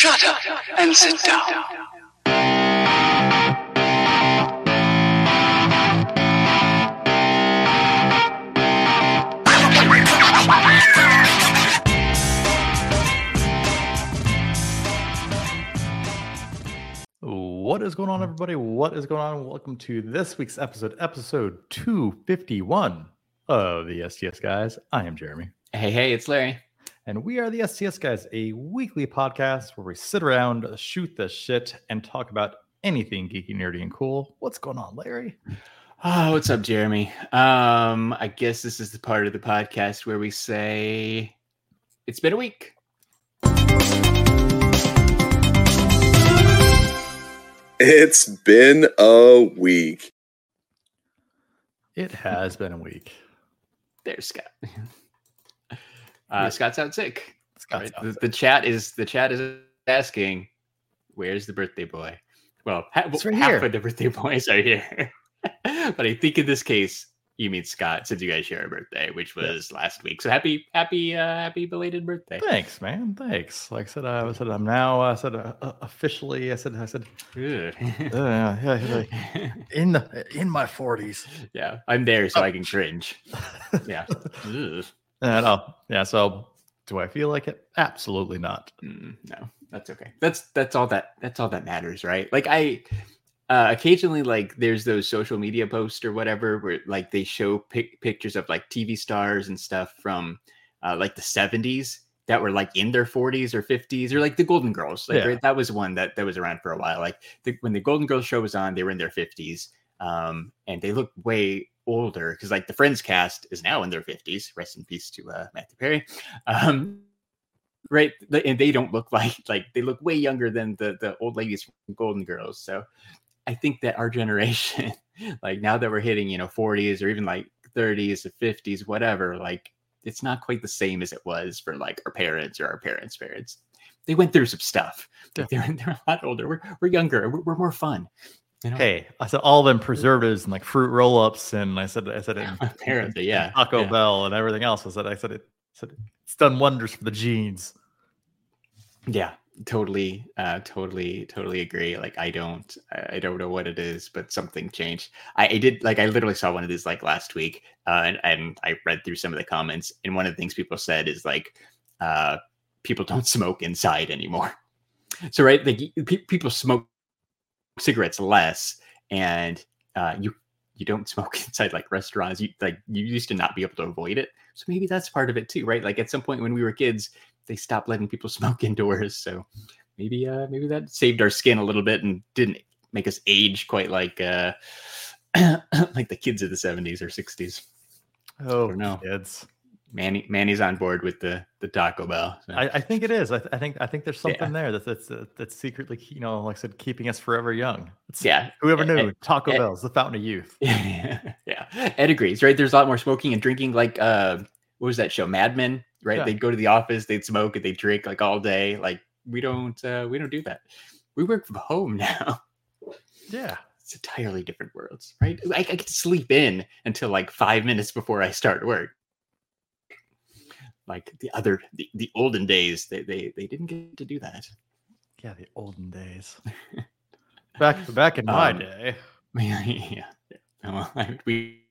Shut up and sit down. What is going on, everybody? What is going on? Welcome to this week's episode, episode 251 of the STS Guys. I am Jeremy, Hey, hey, it's Larry. And we are the STS Guys, a weekly podcast where we sit around, shoot the shit, and talk about anything geeky, nerdy, and cool. What's going on, Larry? Oh, what's up, Jeremy? Um, I guess this is the part of the podcast where we say it's been a week. It's been a week. It has been a week. There's Scott. Uh, Scott's out sick. Scott's Right? out The, sick. the chat is the chat is asking, "Where's the birthday boy?" Well, ha- right half here. of the birthday boys are here, but I think in this case you mean Scott, since you guys share a birthday, which Yeah. was last week. So happy, happy, uh, happy belated birthday! Thanks, man. Thanks. Like I said, I said I'm now. I said uh, uh, officially. I said. I said. Uh, yeah, yeah, in the in my forties. yeah, I'm there so. I can cringe. Yeah. Uh, no, yeah. So, do I feel like it? Absolutely not. Mm, no, that's okay. That's that's all that that's all that matters, right? Like I uh, occasionally like there's those social media posts or whatever where like they show pic- pictures of like TV stars and stuff from uh, like the 70s that were like in their 40s or 50s or like the Golden Girls. Like Yeah. right, that was one that that was around for a while. Like the, when the Golden Girls show was on, they were in their 50s. Um, and they look way older because like the Friends cast is now in their 50s. Rest in peace to uh, Matthew Perry. Um, right and they don't look like like they look way younger than the the old ladies from golden girls. So i think that our generation like now that we're hitting you know 40s or even like 30s or 50s whatever like it's not quite the same as it was for like our parents or our parents parents. They went through some stuff. They're, they're a lot older. We're, we're younger. We're, we're more fun you know Hey, I said all them preservatives and like fruit roll-ups, and I said I said it. apparently yeah Taco yeah. Bell and everything else. I said I said it. Said it's done wonders for the genes. yeah totally uh totally totally agree like i don't i I don't know what it is but something changed i, I did like i literally saw one of these like last week uh and, and i read through some of the comments and one of the things people said is like uh people don't smoke inside anymore so right like pe- people smoke cigarettes less and uh you you don't smoke inside like restaurants you like you used to not be able to avoid it. So maybe that's part of it too right? Like at some point when we were kids they stopped letting people smoke indoors. So maybe uh maybe that saved our skin a little bit and didn't make us age quite like uh like the kids of the 70s or 60s Oh don't kids. Manny manny's on board with the the taco bell so. I, I think it is. I, th- I think I think there's Yeah. something there that's that's uh, that's secretly you know like I said keeping us forever young. It's, yeah Whoever Eh, knew eh, Taco eh. Bell is the fountain of youth. yeah ed agrees right there's a lot more smoking and drinking like uh what was that show mad men right Yeah. they'd go to the office they'd smoke and they'd drink like all day like we don't uh we don't do that we work from home now Yeah. it's entirely different worlds, right? I, I to sleep in until like five minutes before I start work. Like the other, the, the olden days, they, they they didn't get to do that. Yeah, the olden days. Back back in my Um, day. yeah, yeah. Well, I, we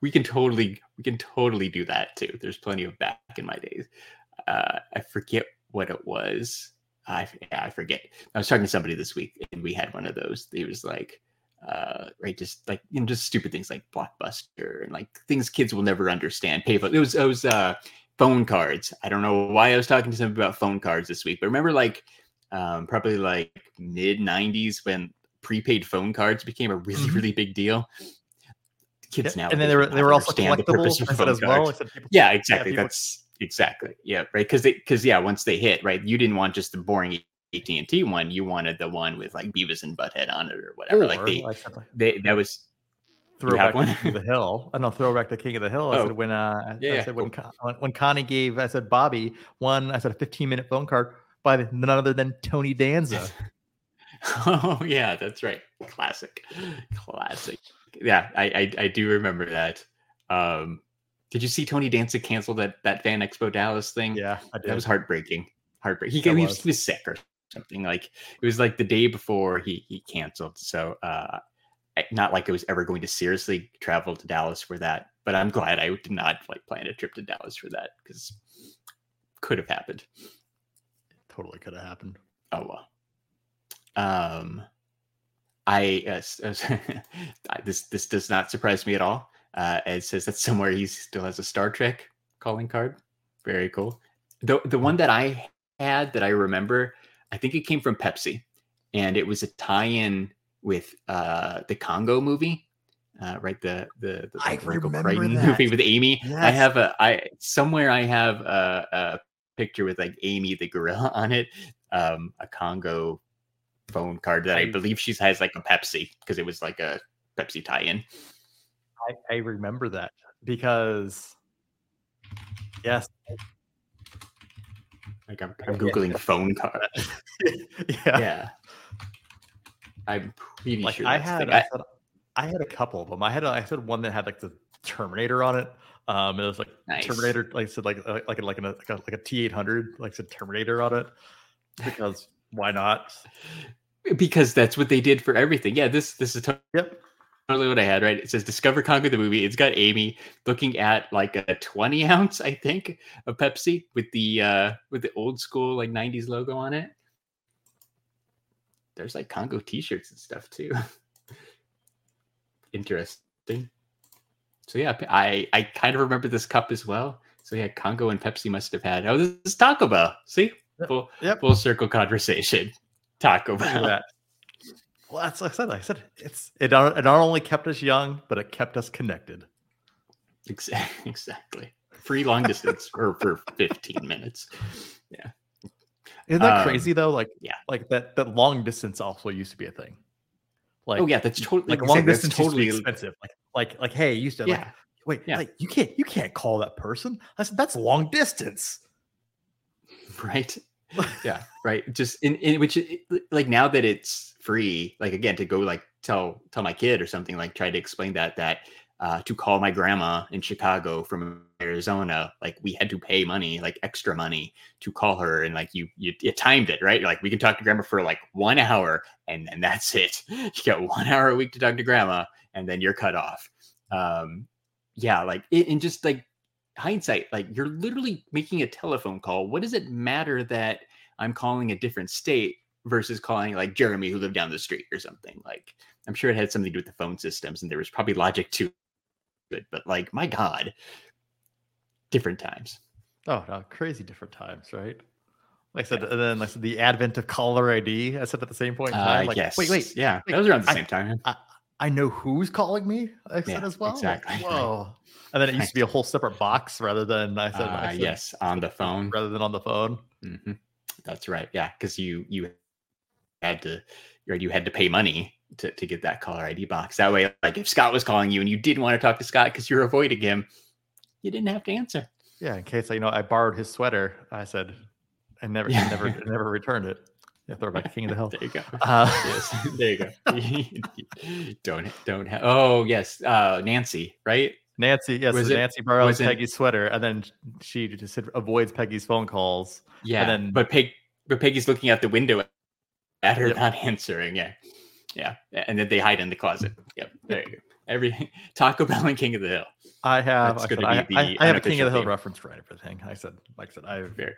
we can totally we can totally do that too. There's plenty of back in my days. Uh, I forget what it was. I yeah, I forget. I was talking to somebody this week, and we had one of those. It was like, uh, right, just like you know, just stupid things like Blockbuster and like things kids will never understand. Payphone. It was it was uh, phone cards. I don't know why I was talking to somebody about phone cards this week, but remember like um, probably like mid '90s when prepaid phone cards became a really Mhm. really big deal. Kids Yeah, now and then they were they were also collectibles as well. Yeah, exactly. people- That's exactly yeah, right. Because they because yeah, once they hit right, you didn't want just the boring AT and T one. You wanted the one with like Beavis and Butthead on it or whatever. like or, they, like, they that was throwback one? to King of the Hill. I know throwback to King of the Hill. I Oh. said when uh Yeah, I yeah, said when, cool. When when Connie gave I said Bobby one I said a 15 minute phone card by none other than Tony Danza. oh yeah, that's right. Classic, classic. Yeah, I I, I do remember that. Um, did you see Tony Danza cancel that that Fan Expo Dallas thing? yeah, I did. that was heartbreaking. Heartbreaking. He, he, was. he was sick or something like it was like the day before he he canceled. So uh, not like I was ever going to seriously travel to Dallas for that. But I'm glad I did not like plan a trip to Dallas for that because could have happened. Totally could have happened. Oh well. Um, I uh, this this does not surprise me at all. Uh, it says that somewhere he still has a Star Trek calling card. Very cool. The the one that I had that I remember, I think it came from Pepsi, and it was a tie-in with uh, the Congo movie. Uh, right, the the, the I Michael remember Crichton that. movie with Amy. I have a I somewhere I have a, a picture with like Amy the gorilla on it, um, a Congo phone card that I, I- believe she has like a Pepsi because it was like a Pepsi tie-in. I, I remember that because yes, Like I'm, I'm googling phone card. yeah. yeah, I'm pretty Like sure. I had. I, had, I had a couple of them. I had, a, I had one that had like the Terminator on it. Um, it was like Nice. Terminator, like I said, like like like like, a, like a like a T eight hundred, like said Terminator on it, because why not? because that's what they did for everything. Yeah, this this is to- Yep. totally what I had. Right, it says Discover Conquer the movie. It's got Amy looking at like a 20 ounce, I think, of Pepsi with the uh with the old school like 90s logo on it. There's like Congo t-shirts and stuff too. Interesting. So yeah, I I kind of remember this cup as well. So yeah, Congo and Pepsi must have had. Oh, this is Taco Bell. See, full Yep. full circle conversation. Taco Bell. that. Well, that's like I said. Like I said it's it not, it not only kept us young, but it kept us connected. Exactly. Exactly. Free long distance for for 15 minutes. Isn't that Um, crazy though? Like yeah. like that that long distance also used to be a thing. Like oh yeah, that's totally like long distance totally totally expensive. Like like like hey, you used to like yeah. wait yeah. like you can't you can't call that person. That's that's long distance. right yeah right just in, in which like now that it's free like again to go like tell tell my kid or something like try to explain that that uh to call my grandma in chicago from arizona like we had to pay money like extra money to call her and like you you, you timed it right You're like we can talk to grandma for like one hour and then that's it you get one hour a week to talk to grandma and then you're cut off um yeah like it, and just like hindsight, like you're literally making a telephone call. What does it matter that I'm calling a different state versus calling like Jeremy who lived down the street or something? Like I'm sure it had something to do with the phone systems and there was probably logic to it, but like my God, different times. Oh no, crazy different times, right? Like I said, and then like I said, the advent of caller ID. I said at the same point in Uh, like, yes. wait, wait, Yeah. wait, that was around the I- same time. I know who's calling me. I said Yeah, as well. Like, exactly. Whoa. And then it used to be a whole separate box rather than I said, I Uh, said yes. On the phone. rather than on the phone. hmm That's right. Yeah, because you you had to you had to pay money to, to get that caller ID box. That way, like if Scott was calling you and you didn't want to talk to Scott because you're avoiding him, you didn't have to answer. Yeah, in case you know I borrowed his sweater. I said I never Yeah. never never returned it. Yeah, throw back King of the Hill. There you go. Uh, yes, there you go. don't don't have. Oh yes, uh, Nancy, right? Nancy, yes, Was so it- Nancy borrows was it- Peggy's sweater, and then she just avoids Peggy's phone calls. Yeah. then- but Peg, but Peggy's looking out the window at her, Yep. not answering. Yeah, yeah, and then they hide in the closet. Yep, there you go. Everything Taco Bell and King of the Hill. I have, That's I, said, I, I, have a King of the Hill theme. reference for everything. I said, like I said, I, Very,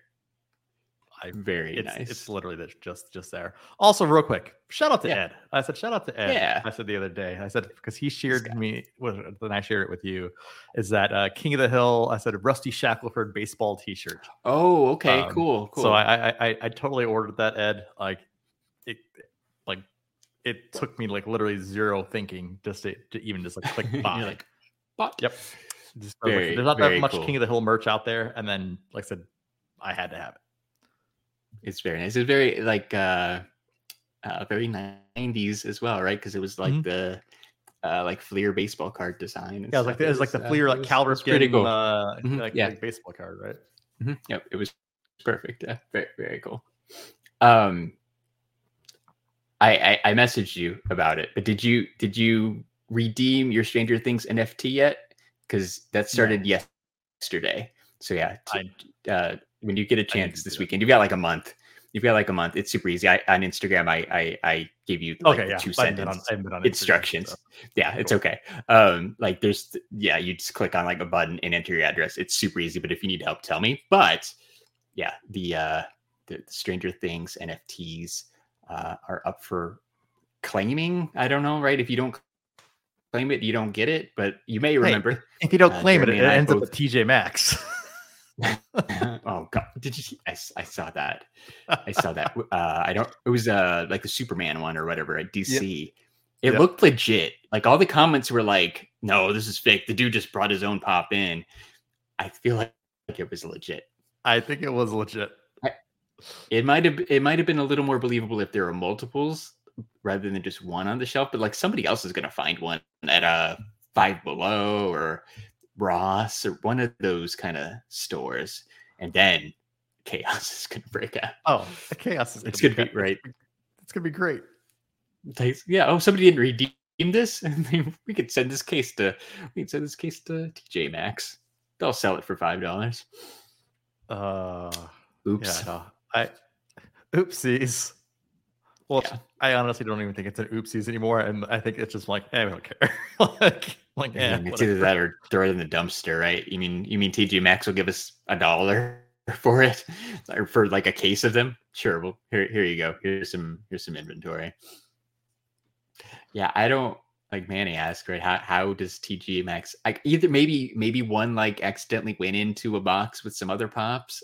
I very it's, nice. it's literally that- just just there. Also, real quick, shout out to Yeah. Ed. I said, shout out to Ed. Yeah. I said the other day. I said because he shared me with then I shared it with you. Is that uh, King of the Hill? I said a Rusty Shackelford baseball T-shirt. oh, okay, Um, cool, cool. So I, I I I totally ordered that Ed. Like it like it took me like literally zero thinking just to, to even just like click buy. like, "Bought." Yep. Just, Very, there's not that much cool. King of the Hill merch out there, and then like I said, I had to have it. It's very nice. It's very like uh, uh very nineties as well, right? Because it was like Mhm. the uh like Fleer baseball card design. Yeah, it was like it was like the uh, Fleer it like was- Cal it pretty cool. uh, Mhm, like, yeah. like baseball card, right? Mhm, Yep, it was perfect. Yeah, very very cool. Um, I, I I messaged you about it, but did you did you redeem your Stranger Things NFT yet? Because that started yesterday. So yeah, t- uh, when you get a chance this weekend, you've got like a month. You've got like a month. It's super easy. I, on Instagram, I I, I gave you like okay, yeah. two I haven't been on, sentence I haven't been on instructions. so. Yeah, it's okay. Um, like there's yeah, you just click on like a button and enter your address. It's super easy. But if you need help, tell me. But yeah, the uh the Stranger Things NFTs uh, are up for claiming. I don't know, right? If you don't claim it, you don't get it. But you may remember. If you don't Uh, claim it, Jeremy it and I ends up both- at TJ Maxx. oh god, did you? see- I, I saw that. I saw that. Uh, I don't. It was uh like the Superman one or whatever at DC. It Yep. looked legit. Like all the comments were like, "No, this is fake." The dude just brought his own pop in. I feel like it was legit. I think it was legit. It might have. It might have been a little more believable if there were multiples rather than just one on the shelf. But like somebody else is gonna find one at a Five Below or Ross or one of those kind of stores, and then chaos is gonna break out. Oh, the chaos is It's gonna be great. right. It's gonna be great. Like, yeah. Oh, somebody didn't redeem this, and we could send this case to we could send this case to TJ Maxx. They'll sell it for five dollars. Uh, Oops. yeah, I oopsies. Well, Yeah. I honestly don't even think it's an oopsies anymore, and I think it's just like, hey, we don't care. like, like, I eh, mean, it's either that or throw it in the dumpster, right? You mean you mean TJ Maxx will give us a dollar for it, or for like a case of them? Sure. Well, here here you go. Here's some here's some inventory. Yeah, I don't like Manny asked right. How how does TJ Maxx like either maybe maybe one like accidentally went into a box with some other pops.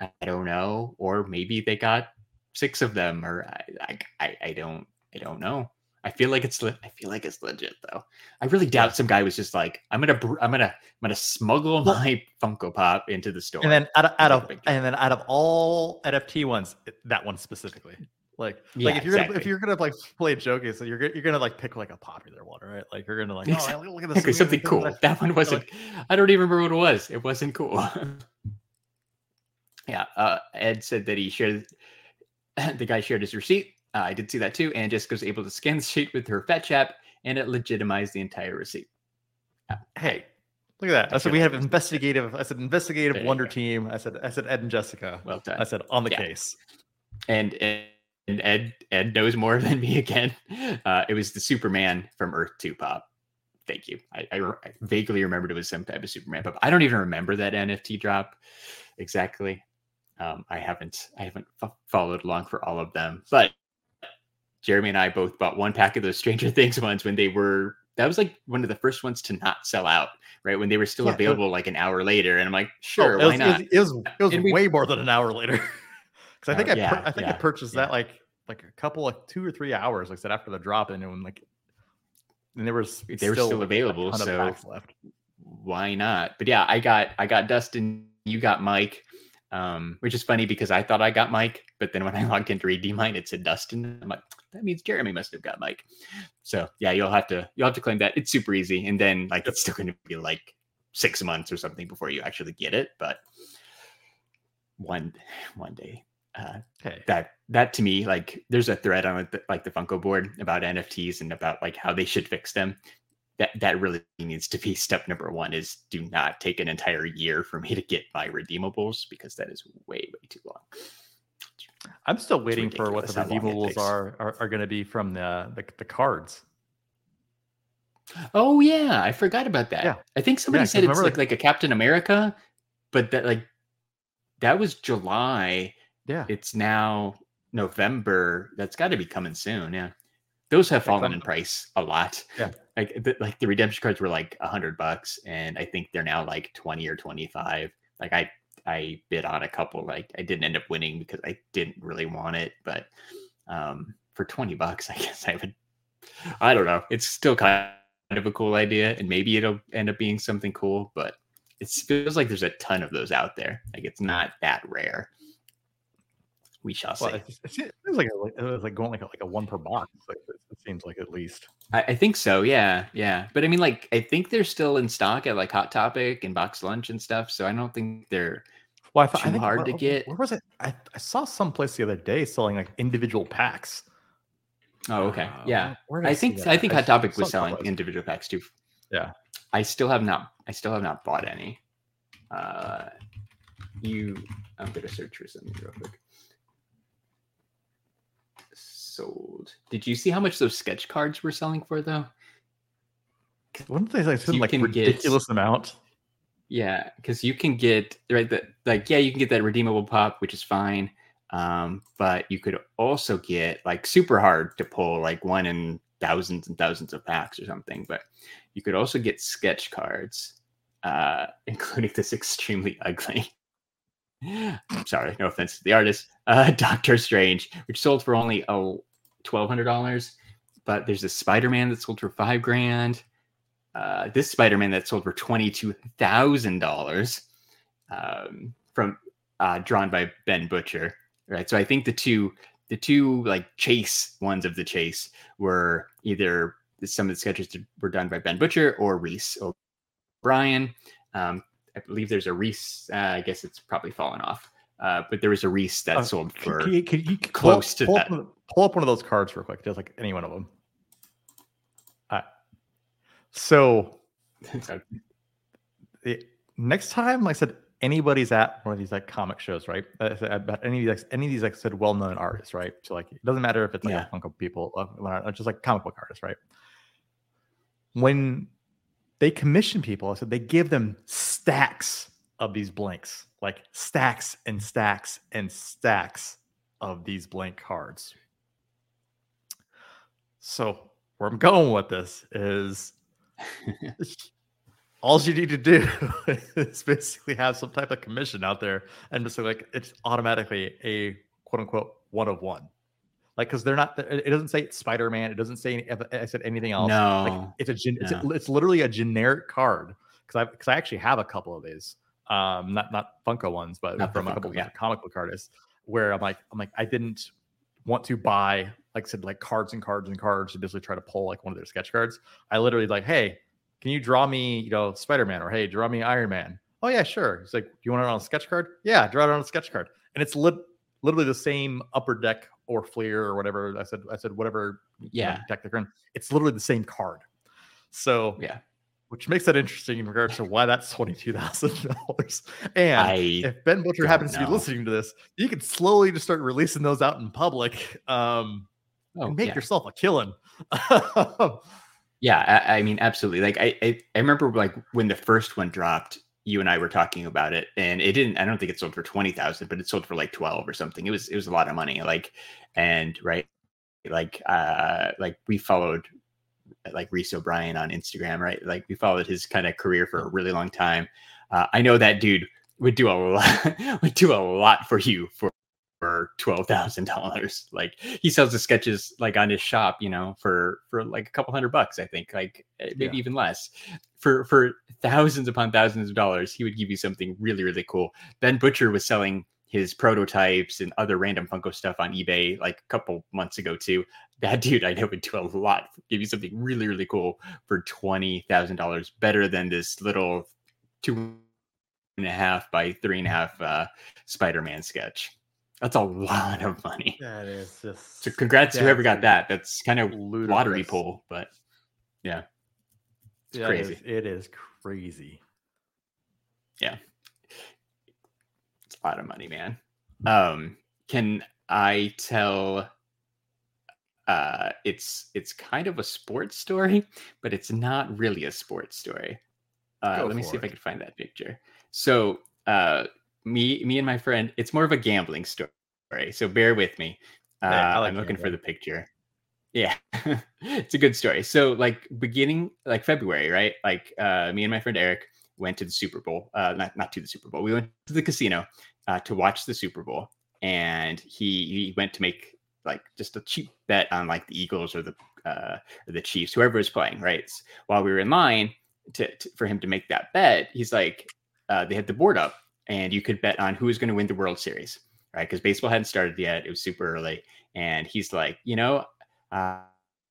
I, don't know, or maybe they got six of them, or I I I, don't I don't know. I feel like it's le- I feel like it's legit though. I really doubt some guy was just like, I'm gonna, br- I'm gonna, I'm gonna smuggle my Funko Pop into the store. and then out of, out of not a big deal. and then out of all NFT ones, that one specifically. Like, Yeah, like if you're gonna if you're gonna like play joking, so you're gonna, you're gonna like pick like a popular one, right? Like you're gonna like, oh, Exactly. look at this Okay, something cool. That one wasn't. I don't even remember what it was. It wasn't cool. yeah, uh, Ed said that he shared. The guy shared his receipt. Uh, I did see that too, and Jessica was able to scan the sheet with her fetch app, and it legitimized the entire receipt. Hey, look at that. I said we have investigative. I said investigative wonder team. I said I said Ed and Jessica. Well done. I said on the Yeah. case. and and and Ed Ed knows more than me again. Uh, it was the Superman from Earth Two pop. Thank you. I, I, I vaguely remembered it was some type of Superman pop. I don't even remember that NFT drop exactly. Um, I haven't I haven't fo- followed along for all of them, but Jeremy and I both bought one pack of those Stranger Things ones when they were. That was like one of the first ones to not sell out, right? When they were still Yeah, was- available, like an hour later, and I'm like, Oh, sure, it why was, not? It was, it was, it was And we- way more than an hour later. Because I Oh, think I, pur- yeah, I think I purchased yeah. that like like a couple like two or three hours, like I said after the drop, and then like and there was They were still available, of so- left. why not? But yeah, I got I got Dustin, you got Mike, um, which is funny because I thought I got Mike, but then when I logged into redeem mine, it said Dustin. I'm like, that means Jeremy must have got Mike. So yeah, you'll have to you'll have to claim that. It's super easy, and then like it's still going to be like six months or something before you actually get it. But one one day, uh, that that to me like there's a thread on like the, like the Funko board about NFTs and about like how they should fix them. That that really needs to be step number one is do not take an entire year for me to get my redeemables because that is way way too long. I'm still waiting for what the ridiculous how long it redeemables are are, are going to be from the, the the cards. Oh yeah, I forgot about that. Yeah. I think somebody 'cause said it's like like a Captain America, but that like that was July. Yeah. It's now November. That's got to be coming soon. Yeah, those have fallen in price a lot. Yeah. Like the, like the redemption cards were like a hundred bucks, and I think they're now like twenty or twenty five. Like I I bid on a couple. Like I didn't end up winning because I didn't really want it, but um for twenty bucks, I guess I would. I don't know. It's still kind of a cool idea, and maybe it'll end up being something cool. But it feels like there's a ton of those out there. Like it's not that rare. We shall see. Well, it, it seems like a, it was like going like a, like a one per box. Like it, seems like at least. I, I think so. Yeah, yeah. But I mean, like, I think they're still in stock at like Hot Topic and Box Lunch and stuff. So I don't think they're. Well, I, thought- I Too think, hard where- to get. Where was it? I, I saw some place the other day selling like individual packs. Oh, okay. Uh, Yeah. I see think that I think Hot Topic was selling someplace. individual packs too. Yeah. I still have not. I still have not bought any. Uh, you. I'm gonna search for something real quick. Did you see how much those sketch cards were selling for though? One of the things I said You like can get- ridiculous amount. Yeah, because you can get right that like yeah, you can get that redeemable pop, which is fine. Um, but you could also get like super hard to pull, like one in thousands and thousands of packs or something. But you could also get sketch cards, uh, including this extremely ugly. I'm sorry, no offense to the artist. Uh, Doctor Strange, which sold for only oh twelve hundred dollars, but there's a Spider-Man that sold for five grand uh, this Spider-Man that sold for twenty-two thousand dollars, um, from uh, drawn by Ben Butcher. Right, so I think the two the two like chase ones of the chase were either some of the sketches were done by Ben Butcher or Reese O'Brien. Um, I believe there's a Reese. Uh, I guess it's probably fallen off, uh, but there was a Reese that Uh, sold for. can you- can you pull close up- to pull that. of- pull up one of those cards real quick, just like any one of them. Uh, so So, it, next time, like I said, anybody's at one of these like comic shows, right? Uh, About any of these, like, any of these, like I said, well-known artists, right? So like, it doesn't matter if it's like Yeah. Funko people, uh, uh, just like comic book artists, right? When they commission people, I said they give them stacks of these blanks, like stacks and stacks and stacks of these blank cards. So where I'm going with this is all you need to do is basically have some type of commission out there and just like it's automatically a quote unquote one of one. Like, because they're not, it doesn't say Spider Man, it doesn't say, any- I said anything else. Like, no, it's a, it's, no. it's literally a generic card because I, because I actually have a couple of these, um, not, not Funko ones, but Not from a couple yeah. comic book artists where I'm like, I'm like, I didn't want to buy, like I said, like cards and cards and cards to basically try to pull like one of their sketch cards. I literally like, hey, can you draw me, you know, Spider Man or hey, draw me Iron Man? Oh yeah, sure. It's like, do you want it on a sketch card? Yeah, draw it on a sketch card, and it's lit- literally the same upper deck or fleer or whatever. I said, I said whatever you know, Yeah. deck they're in. It's literally the same card. So yeah. Which makes that interesting in regards to why that's twenty two thousand dollars. And I if Ben Butcher happens to be listening to this, you can slowly just start releasing those out in public. Um, oh, and make yeah. yourself a killing. Yeah, I, I mean, absolutely. Like, I, I, I remember like when the first one dropped, you and I were talking about it, and it didn't. I don't think it sold for twenty thousand, but it sold for like twelve or something. It was, it was a lot of money. Like, and right, like, uh, like we followed like Reese O'Brien on Instagram, right? Like we followed his kind of career for a really long time. Uh, I know that dude would do a lot, would do a lot for you for for twelve thousand dollars. Like he sells the sketches like on his shop, you know, for for like a couple hundred bucks, I think, like eh, maybe Yeah. even less. For for thousands upon thousands of dollars, he would give you something really really cool. Ben Butcher was selling his prototypes and other random Funko stuff on eBay like a couple months ago too. That dude I know would do a lot, give you something really really cool for twenty thousand dollars, better than this little two and a half by three and a half uh, Spider-Man sketch. That's a lot of money. that is just So congrats to whoever got that. That's kind of lottery ludicrous. pull, but yeah, it's Yeah, crazy. is- it is crazy. It's a lot of money, man. Um, can I tell? Uh, it's it's kind of a sports story, but it's not really a sports story. Uh, let me see if I can find that picture. So, uh, me me and my friend, it's more of a gambling story. So bear with me. Uh, I like I'm looking for the picture. Yeah, it's a good story. So, like beginning like February, right? Like uh, me and my friend Eric went to the Super Bowl. Uh, not not to the Super Bowl. We went to the casino uh, to watch the Super Bowl, and he he went to make like just a cheap bet on like the Eagles or the uh, or the Chiefs, whoever was playing. Right. S- While we were in line to, to for him to make that bet, he's like, uh, they had the board up, and you could bet on who was going to win the World Series. Right, because baseball hadn't started yet; it was super early, and he's like, you know, uh,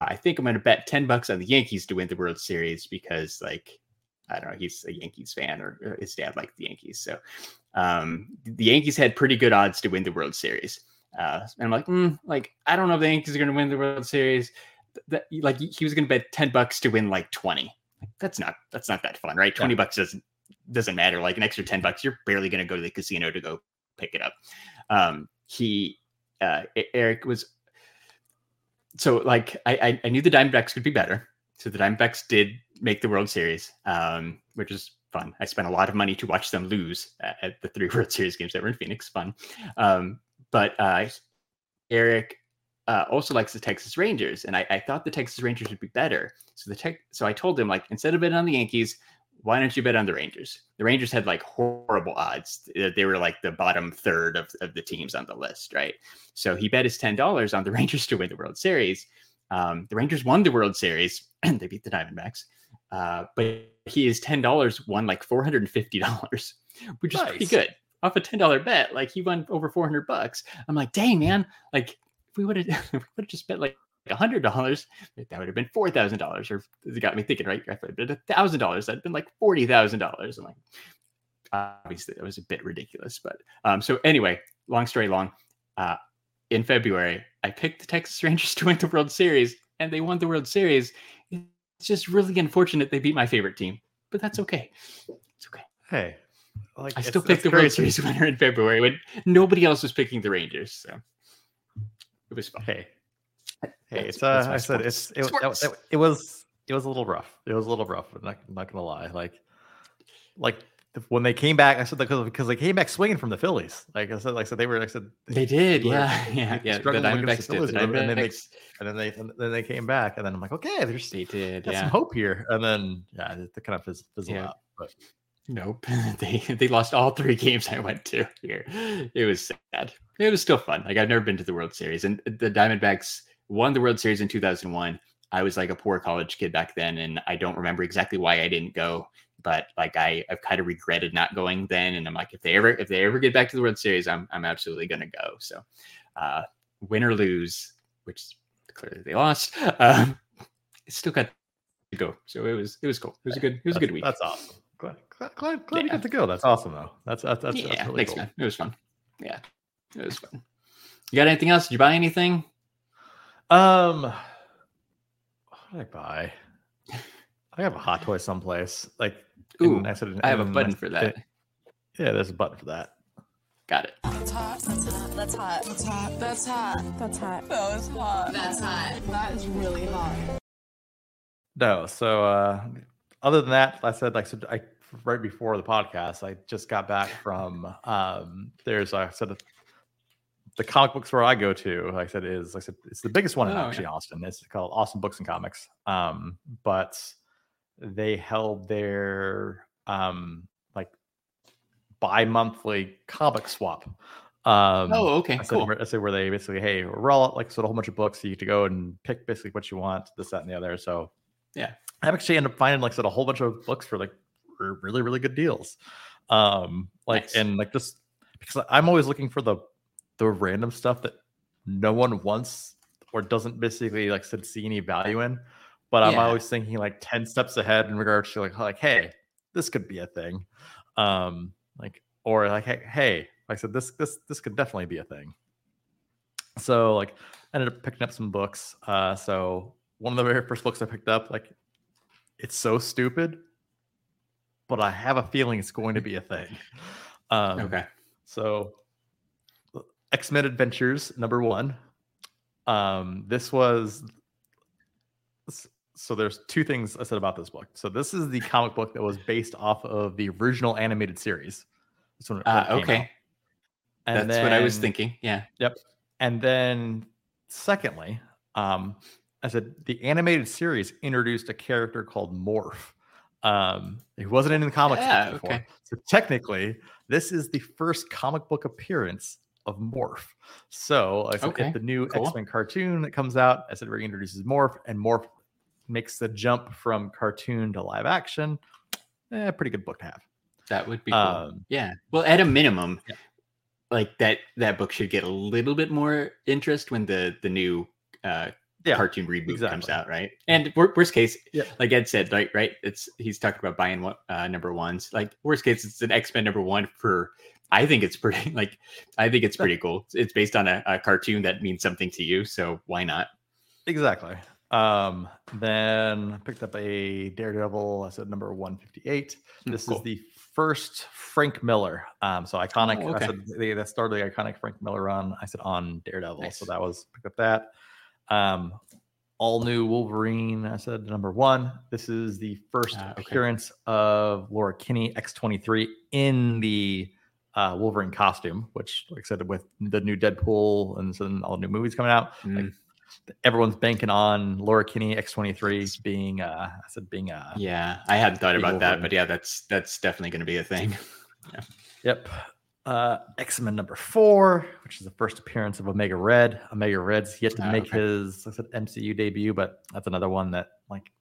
I think I'm going to bet 10 bucks on the Yankees to win the World Series because, like, I don't know, he's a Yankees fan or, or his dad liked the Yankees. So um, the Yankees had pretty good odds to win the World Series. Uh, and I'm like, mm, like, I don't know if the Yankees are going to win the World Series. That, like, he was going to bet 10 bucks to win like 20. Like, that's not, that's not that fun, right? 20 bucks doesn't, doesn't matter. Like an extra 10 bucks, you're barely going to go to the casino to go pick it up. Um, he, uh, Eric was so like I, I I knew the Diamondbacks could be better. So the Diamondbacks did make the World Series, um, which is fun. I spent a lot of money to watch them lose at, at the three World Series games that were in Phoenix. Fun, um, but uh, Eric uh, also likes the Texas Rangers, and I, I thought the Texas Rangers would be better. So the tech, so I told him like instead of betting on the Yankees, why don't you bet on the Rangers? The Rangers had like horrible odds. They were like the bottom third of, of the teams on the list, right? So he bet his ten dollars on the Rangers to win the World Series. Um, the Rangers won the World Series. And they beat the Diamondbacks. Uh, but he is ten dollars won like four hundred and fifty dollars, which is pretty good off a ten dollar bet. Like he won over four hundred bucks. I'm like, dang man, like if we would have if we would have just bet like a hundred dollars, that would have been four thousand dollars. Or it got me thinking, right? If I bet a thousand dollars, that'd been like forty thousand dollars. I'm like, obviously that was a bit ridiculous, but um. So anyway, long story long, uh, in February, I picked the Texas Rangers to win the World Series, and they won the World Series. It's just really unfortunate they beat my favorite team, but that's okay. It's okay. Hey, like I still picked the World. Series winner in February when nobody else was picking the Rangers. So it was fun. Hey, hey, That's- it's uh, I said sports. it's it, that- Sports. that- it was it was a little rough. It was a little rough. I'm not, I'm not gonna lie. Like, like when they came back, I said because because they came back swinging from the Phillies. Like I said, like I said, they were. Like I said, They did, yeah, yeah, yeah. The Diamondbacks the did. And then they- and then they and then they came back, and then I'm like, okay, there's they did, got some hope here. And then yeah, it, kind of fizz- fizzled Yeah. out. But Nope, they they lost all three games I went to here. It was sad. It was still fun. Like I've never been to the World Series, and the Diamondbacks won the World Series in 2001. I was like a poor college kid back then, and I don't remember exactly why I didn't go. But like I, I've kind of regretted not going then, and I'm like, if they ever, if they ever get back to the World Series, I'm, I'm absolutely gonna go. So, uh, win or lose, which clearly they lost, um, still got to go. So it was, it was cool. It was a good, it was a good week. That's awesome. Glad, glad, glad, glad you Yeah. get to go. That's awesome though. That's that's that's, yeah, that's really thanks, cool. man. It was fun. Yeah, it was fun. You got anything else? Did you buy anything? Um, what did I buy? I have a hot toy someplace. Like, Ooh, in- I, said, I have a button for that. Yeah, there's a button for that. Got it. That's hot. That's hot. That's hot. That's hot. That's hot. That's hot. That was hot. That's hot. That is really hot. No, so uh other than that, I said like so I right before the podcast, I just got back from um there's I said the comic book store I go to, like I said, is like I said, it's the biggest one in Oh, actually yeah. Austin. It's called Austin Books and Comics. Um, but they held their um like bi-monthly comic swap. Um Oh, okay, I said, cool. where, I said where they basically, hey, we're all like sort of a whole bunch of books, so you get to go and pick basically what you want, this, that, and the other. So Yeah. I've actually ended up finding like I said a whole bunch of books for like really, really good deals. Um, like Nice. and like just because I'm always looking for the the random stuff that no one wants or doesn't basically like said see any value in. But I'm always thinking like 10 steps ahead in regards to like like, hey, this could be a thing. Um, like or like hey, hey, like I said, this this this could definitely be a thing. So like I ended up picking up some books. Uh so one of the very first books I picked up, like it's so stupid, but I have a feeling it's going to be a thing. Um Okay. so X Men Adventures number one. Um, this was so there's two things I said about this book. So this is the comic book that was based off of the original animated series. This one, Uh, okay. and That's what I was thinking. Yeah. Yep. And then secondly, um, I said the animated series introduced a character called Morph. Um, he wasn't in the comics Yeah, before. okay. So technically, this is the first comic book appearance of Morph. So I said, Okay, the new cool. X Men cartoon that comes out, I said it reintroduces Morph, and Morph makes the jump from cartoon to live action. Eh, pretty good book to have. That would be cool. Um, yeah. Well, at a minimum, Yeah. like that that book should get a little bit more interest when the the new uh Yeah, cartoon reboot comes out, right? And wor- worst case, Yeah. like Ed said, like right, it's he's talking about buying one uh, number ones. Like worst case, it's an X Men number one for. I think it's pretty like I think it's pretty cool. It's based on a, a cartoon that means something to you, so why not? Exactly. Um, then I picked up a Daredevil. I said number 158. Hmm, This cool. is the first Frank Miller. Um, so iconic. Oh, okay. I said they, that started the iconic Frank Miller run. I said on Daredevil. Nice. So that was picked up that. Um, all new Wolverine. I said number one. This is the first Ah, okay. appearance of Laura Kinney X23 in the uh, Wolverine costume, which, like I said, with the new Deadpool and some all new movies coming out, like, Mm, everyone's banking on Laura Kinney X23 being, uh, I said, being, uh, yeah, I hadn't thought about that, but yeah, that's that's definitely going to be a thing. Yep. Uh, X Men number four, which is the first appearance of Omega Red. Omega Red's yet to Ah, make okay. his I said, MCU debut, but that's another one that like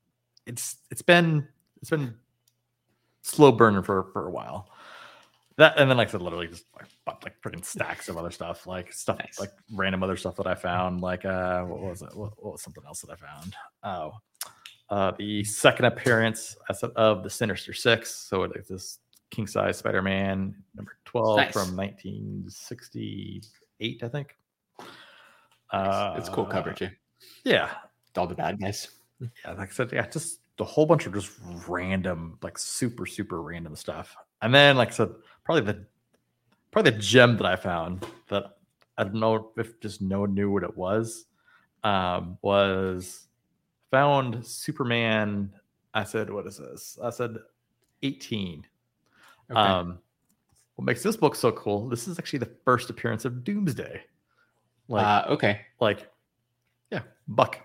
it's it's been it's been slow burner for for a while. That and then like I said, literally just like, bu- like freaking stacks of other stuff, like stuff Nice. like random other stuff that I found. Like uh, what was it? What, what was something else that I found? Oh, uh, the second appearance of the Sinister Six. So it is this king size Spider Man number twelve Nice. from 1968, I think. Nice. it's cool cover Uh, too. Yeah, All the bad guys. yeah, like I said, yeah, just a whole bunch of just random, like super, super random stuff. And then, like I said, probably the probably the gem that I found that I don't know if just no one knew what it was. Um, was found Superman. I said, what is this? I said 18. Okay. Um, what makes this book so cool? This is actually the first appearance of Doomsday. Like, uh, okay. like, yeah, Buck.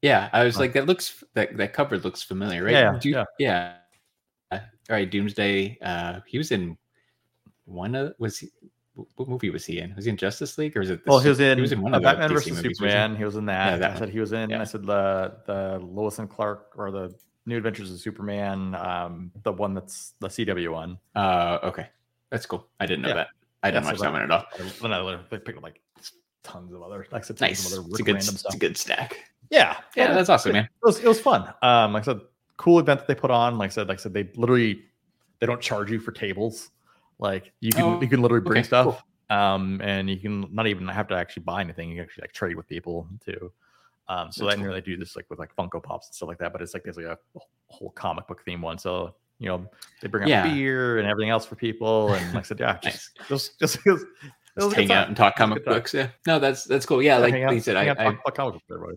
Yeah, I was like, that looks that that cover looks familiar, right? Yeah, Do yeah. yeah. All right, Doomsday. Uh, he was in one of was he? What movie was he in? Was he in Justice League or was it? the Well, he was in, He was in one uh, of the Batman DC movies, wasn't he? Superman. He was in that. Yeah, that I said he was in. Yeah. I said the the Lois and Clark or the New Adventures of Superman. Um, the one that's the CW one. Uh, okay, that's cool. I didn't know Yeah. that. I didn't watch so that one at all. And I picked up like tons of other, like tons Nice. of other It's a good. random It's a good stack. Yeah, Yeah, that's awesome, it, man. It was, it was fun. Um, like I said, cool event that they put on. Like I said, like I said, they literally they don't charge you for tables. Like you can Oh, you can literally bring okay, stuff. Um, and you can not even have to actually buy anything. You can actually like trade with people too. Um, so That's they cool. really do this like with like Funko Pops and stuff like that. But it's like there's like a whole comic book theme one. So you know they bring out Yeah. beer and everything else for people. And like I said, yeah, just just just, it was, it was Just hang out and talk It was a comic time. books. Yeah, no, that's that's cool. Yeah, like, out- like you said, I, out, I talk- talk comic books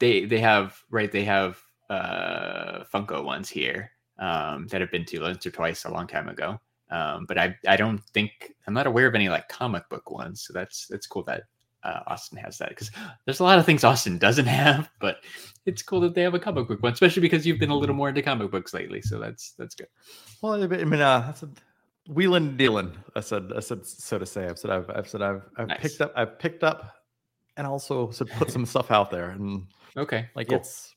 they they have right they have uh funko ones here um that have been to once or twice a long time ago um but i i don't think i'm not aware of any like comic book ones so that's that's cool that uh, austin has that because there's a lot of things austin doesn't have but it's cool that they have a comic book one especially because you've been a little more into comic books lately so that's that's good Well, I mean, uh, I said wheeling and dealing. I said, I said, so to say. I've said, I've, I've said, I've, I've Nice. picked up, I've picked up, and also said put some stuff out there, and okay like cool. it's,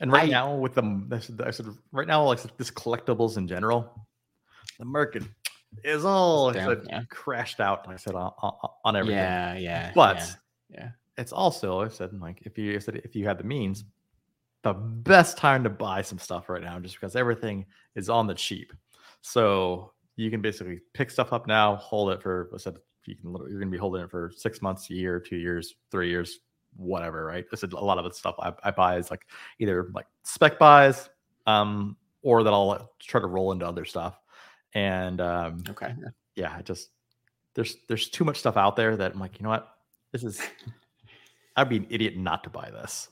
and right I- now with them, I said, I said, right now, like this collectibles in general, the market is all Down, said, yeah. crashed out. Like I said on, on, on everything. yeah yeah but yeah, yeah. it's also I said like if you I said if you had the means, the best time to buy some stuff right now, just because everything is on the cheap. So you can basically pick stuff up now, hold it for I said you can you're gonna be holding it for six months, a year, two years, three years, whatever, right? I said a lot of the stuff I, I buy is like either like spec buys, um, or that I'll try to roll into other stuff. And um okay yeah, I just there's there's too much stuff out there that I'm like, you know what? This is I'd be an idiot not to buy this.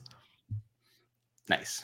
Nice.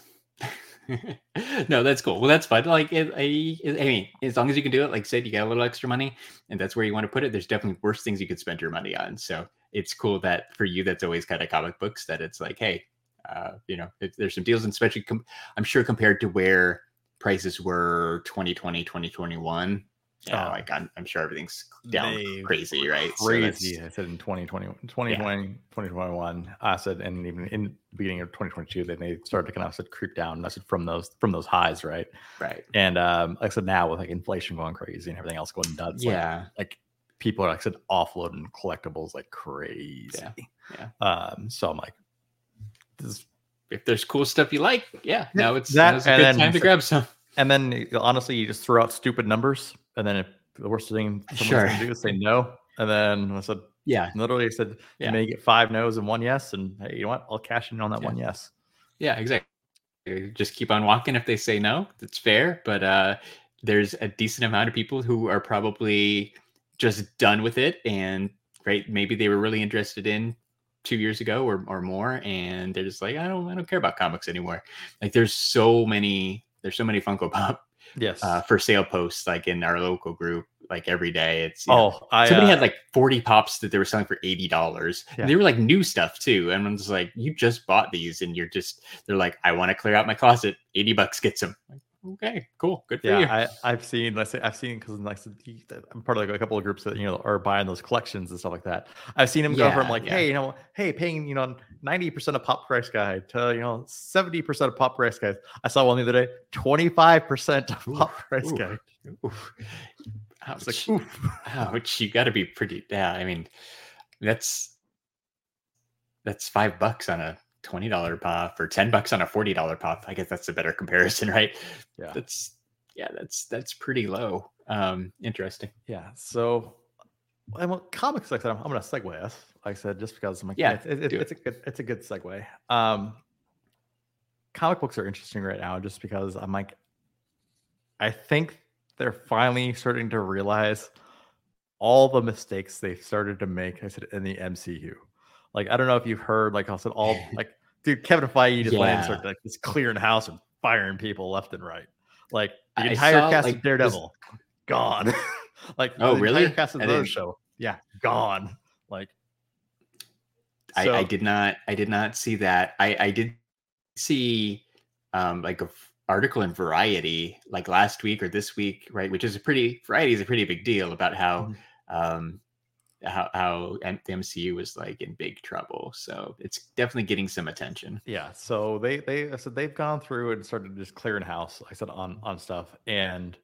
no, that's cool. Well, that's fun. Like, it, I, I mean, as long as you can do it, like I said, you got a little extra money, and that's where you want to put it. There's definitely worse things you could spend your money on. So it's cool that for you, that's always kind of comic books. That it's like, hey, uh, you know, if there's some deals, and especially, com- I'm sure compared to where prices were 2020, 2021. Yeah, Oh. like I'm, I'm sure everything's down They crazy, right? So Crazy. I said in 2020, 2020, 2021. I said, and even in the beginning of 2022, then they started to kind of said creep down. I said from those from those highs, right? right. And um, like I said, now with like inflation going crazy and everything else going nuts, like, Yeah. like people are like I said offloading collectibles like crazy. yeah. Um, so I'm like, this is If there's cool stuff you like, yeah, now it's, that, now's a good time to grab some. And then honestly, you just throw out stupid numbers, and then if the worst thing someone's Sure. gonna do is say no, and then I said Yeah. literally I said Yeah. you may get five no's and one yes, and hey, you know what? I'll cash in on that Yeah. one yes. Yeah, exactly. Just keep on walking if they say no. That's fair. But uh, there's a decent amount of people who are probably just done with it. And right, maybe they were really interested in two years ago or, or more, and they're just like, I don't I don't care about comics anymore. Like there's so many there's so many Funko Pop Yes. uh, for sale posts like in our local group like every day. It's you know, oh, I somebody uh, had like 40 pops that they were selling for $80 Yeah. and they were like new stuff too and i'm just like you just bought these and you're just they're like i want to clear out my closet 80 bucks gets them like, okay cool good for you yeah, I, I've seen. Let's say I've seen because like I said, you- I'm part of like a couple of groups that you know are buying those collections and stuff like that. I've seen him go from like, yeah. hey, you know, hey, paying you know 90 percent of pop price guide to you know 70 percent of pop price guide. I saw one the other day, 25 percent of Oof, pop price oof. guide. Oof. I was Ouch. like, oof. Ouch. you got to be pretty yeah i mean that's that's five bucks on a $20 pop or 10 bucks on a $40 pop i guess that's a better comparison right Yeah. that's yeah that's that's pretty low um interesting Yeah. So, and well, comics, like I said, I'm, I'm going to segue us. Like I said, just because I'm like, Yeah, yeah, it's, do it's, it's a good, it's a good segue. Um, comic books are interesting right now, just because I'm like, I think they're finally starting to realize all the mistakes they started to make. I said in the MCU. Like, I don't know if you've heard, like I said, all like, dude, Kevin Feige just went and Yeah. started like this clearing house and firing people left and right. Like the I entire saw, cast like, of Daredevil gone. like Oh, the really? entire cast of the show, yeah, gone. Like I, so- I did not I did not see that. I, I did see um like a f- article in Variety like last week or this week, right? Which is a pretty Variety is a pretty big deal about how Mhm. um how how the MCU was like in big trouble. So it's definitely getting some attention. Yeah, so they they I said they've gone through and started just clearing house. Like I said on on stuff, and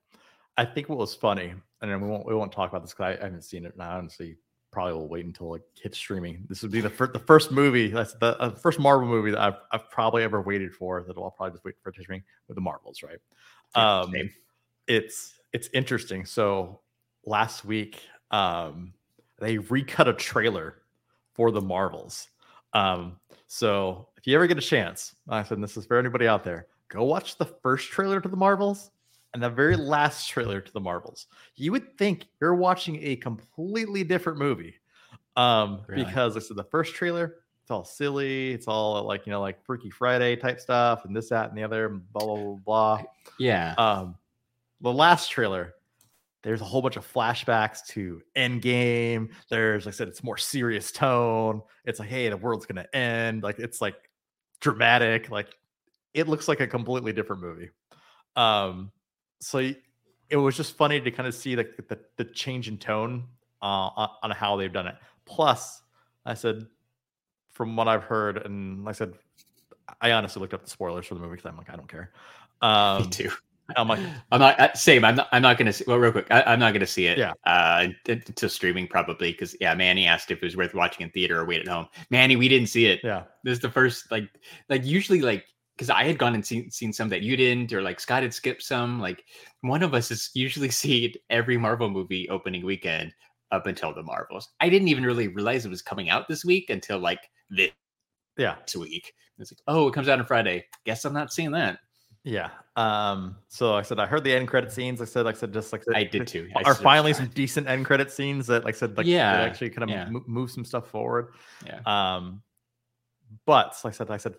I think what was funny, and then we won't we won't talk about this because I, I haven't seen it, and I honestly probably will wait until it hits streaming. This would be the first the first movie that's the uh, first Marvel movie that I've I've probably ever waited for. That I'll probably just wait for it to streaming with the Marvels, right? Yeah, Um, same. it's it's interesting. So last week, um, they recut a trailer for the Marvels. Um, so if you ever get a chance, I said this is for anybody out there, go watch the first trailer to the Marvels and the very last trailer to the Marvels. You would think you're watching a completely different movie. Um, Really? because I said the first trailer, it's all silly, it's all like you know, like Freaky Friday type stuff, and this, that, and the other, blah blah blah blah. Yeah. Um, the last trailer, there's a whole bunch of flashbacks to Endgame. There's, like I said, it's more serious tone. It's like, hey, the world's gonna end. Like it's like dramatic. Like it looks like a completely different movie. Um, so it was just funny to kind of see like the, the change in tone uh, on, on how they've done it. Plus, I said, from what I've heard, and like I said, I honestly looked up the spoilers for the movie because I'm like, I don't care. Um, Me too. I'm like, I'm not same. I'm not. I'm not gonna see. Well, real quick, I, I'm not gonna see it. Yeah. Uh, to streaming probably because yeah, Manny asked if it was worth watching in theater or wait at home. Manny, we didn't see it. yeah, This is the first like like usually like because I had gone and seen seen some that you didn't or like Scott had skipped some. Like one of us is usually seen every Marvel movie opening weekend up until the Marvels. I didn't even really realize it was coming out this week until like this yeah, week. It's like oh, it comes out on Friday. Guess I'm not seeing that. Yeah. Um, so I said I heard the end credit scenes. I said, like I said, just like I did too. I Are finally some decent end credit scenes that, like I said, like Yeah, actually kind of yeah. move some stuff forward. Yeah. Um, but like I said, like I said,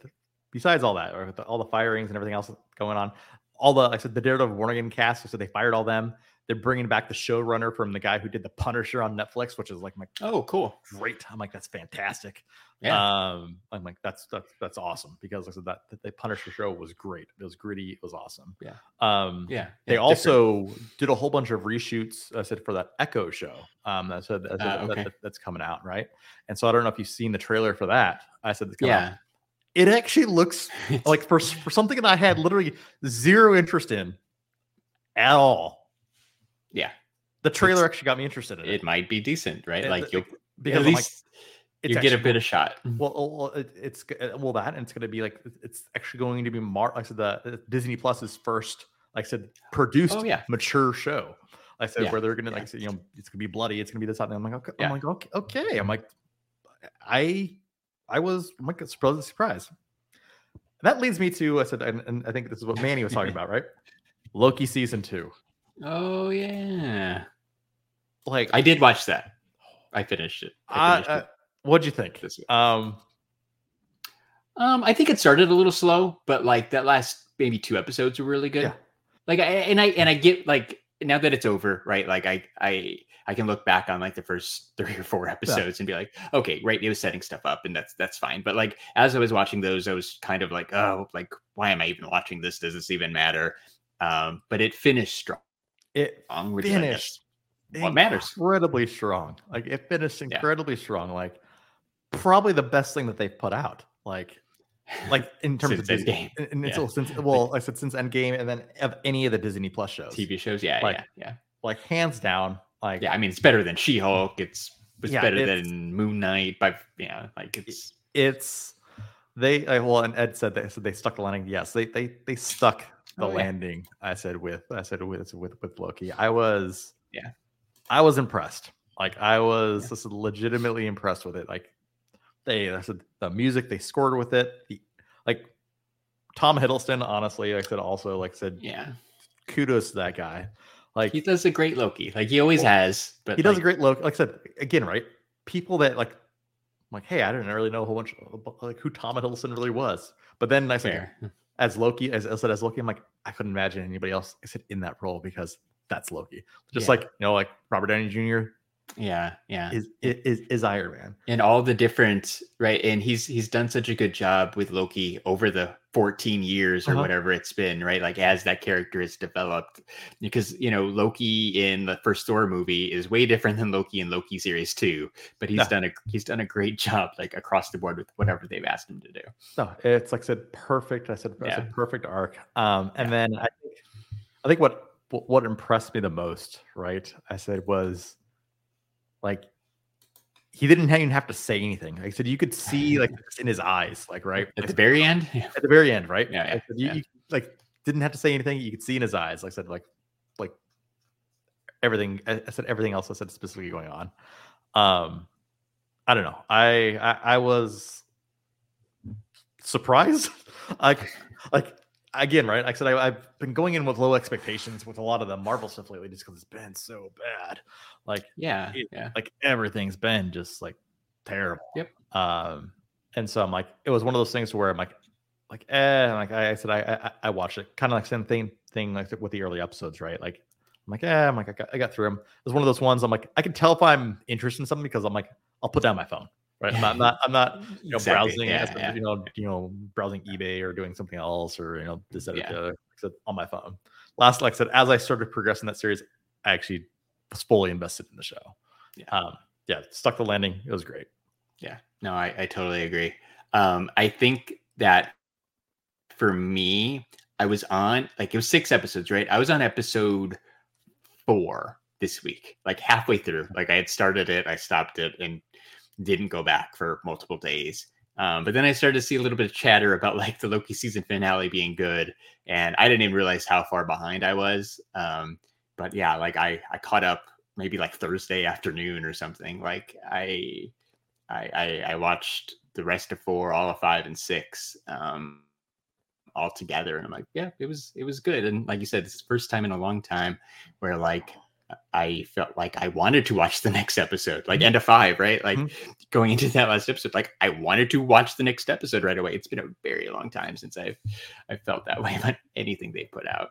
besides all that, or the, all the firings and everything else going on, all the like I said, the Daredevil Born Again cast. So they fired all them. They're bringing back the showrunner from the guy who did the Punisher on Netflix, which is like my Oh, cool. great. I'm like, that's fantastic. Yeah. Um, I'm like, that's that's that's awesome because like I said that that the Punisher show was great. It was gritty. It was awesome. Yeah. Um, yeah. they yeah, different. also did a whole bunch of reshoots. I said for that Echo show. Um, that said, that- okay. that- that's coming out, right? And so I don't know if you've seen the trailer for that. I said, coming out. yeah. it actually looks like for for something that I had literally zero interest in at all. Yeah. The trailer It's- actually got me interested in it, it might be decent, right? And Like you'll because at like, least it's you get a bit of shot. Well, oh, it, it's uh, well that, and it's going to be like it's actually going to be Mar. Like I said, the Disney Plus's first, like I said, produced Oh, yeah. mature show. Like I said Yeah, where they're going to yeah. like say, you know it's going to be bloody. It's going to be this. And I'm like, okay. I'm like, okay, okay. I'm like, I, I was I'm like surprised. surprised. That leads me to I said, and, and I think this is what Manny was talking about, right? Loki season two. Oh yeah. Like I did watch that. I finished it. I finished uh, it. what'd you think? Um, Um, I think it started a little slow, but like that last maybe two episodes were really good. Yeah. Like I and I and I get like now that it's over, right? Like I I I can look back on like the first three or four episodes and be like, okay, right, it was setting stuff up, and that's that's fine. But like as I was watching those, I was kind of like, oh, like why am I even watching this? Does this even matter? Um, but it finished strong, it which I guess finished what matters. incredibly strong. Like it finished Yeah. incredibly strong. Like probably the best thing that they've put out. Like like in terms of Disney. And- and it's Yeah. since well, I said since Endgame, and then of any of the Disney Plus shows, TV shows, yeah, Like, yeah, yeah, like hands down. Like yeah. I mean, it's better than She Hulk. It's it's Yeah, better it's- than Moon Knight. By yeah, like it's it's they like, well, and Ed said they said they stuck the landing. Yes, they they they stuck the Oh, yeah. landing. I said with I said with with with Loki. I was Yeah. I was impressed. Like I was just legitimately impressed with it. Like they I said the music they scored with it. The, like Tom Hiddleston, honestly, like I said also like I said yeah. kudos to that guy. Like He does a great Loki, like he always Well, has. But he does a great look. Like I said again, right? People that like, like, hey, I didn't really know a whole bunch of like who Tom Hiddleston really was. But then I said. As Loki, as I said, as Loki, I'm like, I couldn't imagine anybody else I said in that role because that's Loki. Just Yeah. like you know, like Robert Downey Jr. Yeah, yeah. is is is Iron Man. and all the different right and he's he's done such a good job with loki over the 14 years or Uh-huh. whatever it's been right like as that character is developed because you know loki in the first thor movie is way different than loki in loki series 2 but he's Yeah. done a he's done a great job like across the board with whatever they've asked him to do No, it's like I said, perfect. I said, I said perfect arc. Um, and then I think, I think what what impressed me the most, right? I said was like he didn't even have to say anything. Like I said, you could see like in his eyes, like right at the very end at the very end, right? Yeah, yeah, said, you, yeah. you, like didn't have to say anything. You could see in his eyes. Like I said, like like everything. I, I said everything else. I said specifically going on. Um, I don't know. I I, I was surprised. like like again, right? Like I said, I, I've been going in with low expectations with a lot of the Marvel stuff lately, just because it's been so bad. Like yeah It- yeah like everything's been just like terrible. Yep. Um, and so I'm like, it was one of those things where I'm like, like, eh, and like I, I said, I, I I watched it, kind of like same thing thing like with the early episodes, right? Like, I'm like, eh, I'm like, I got, I got through them. It was one of those ones. I'm like, I can tell if I'm interested in something because I'm like, I'll put down my phone, right? I'm not, not I'm not you know Exactly, browsing yeah, as- yeah. you know you know browsing ebay or doing something else or you know this that, Yeah. the other, said, on my phone last like i said as i started progressing that series i actually was fully invested in the show Yeah. um yeah stuck the landing it was great Yeah, no, I, I totally agree. Um, I think that for me, I was on like it was six episodes, right? I was on episode four this week, like halfway through. Like I had started it, I stopped it, and didn't go back for multiple days. Um, but then I started to see a little bit of chatter about like the Loki season finale being good, and I didn't even realize how far behind I was. Um, but yeah, like I I caught up maybe like Thursday afternoon or something. Like I I, I watched the rest of four, all of five and six, um, all together, and I'm like, yeah, it was it was good. And like you said, it's the first time in a long time where like I felt like I wanted to watch the next episode, like mm-hmm. end of five, right? Like mm-hmm. going into that last episode, like I wanted to watch the next episode right away. It's been a very long time since I've I felt that way about anything they put out.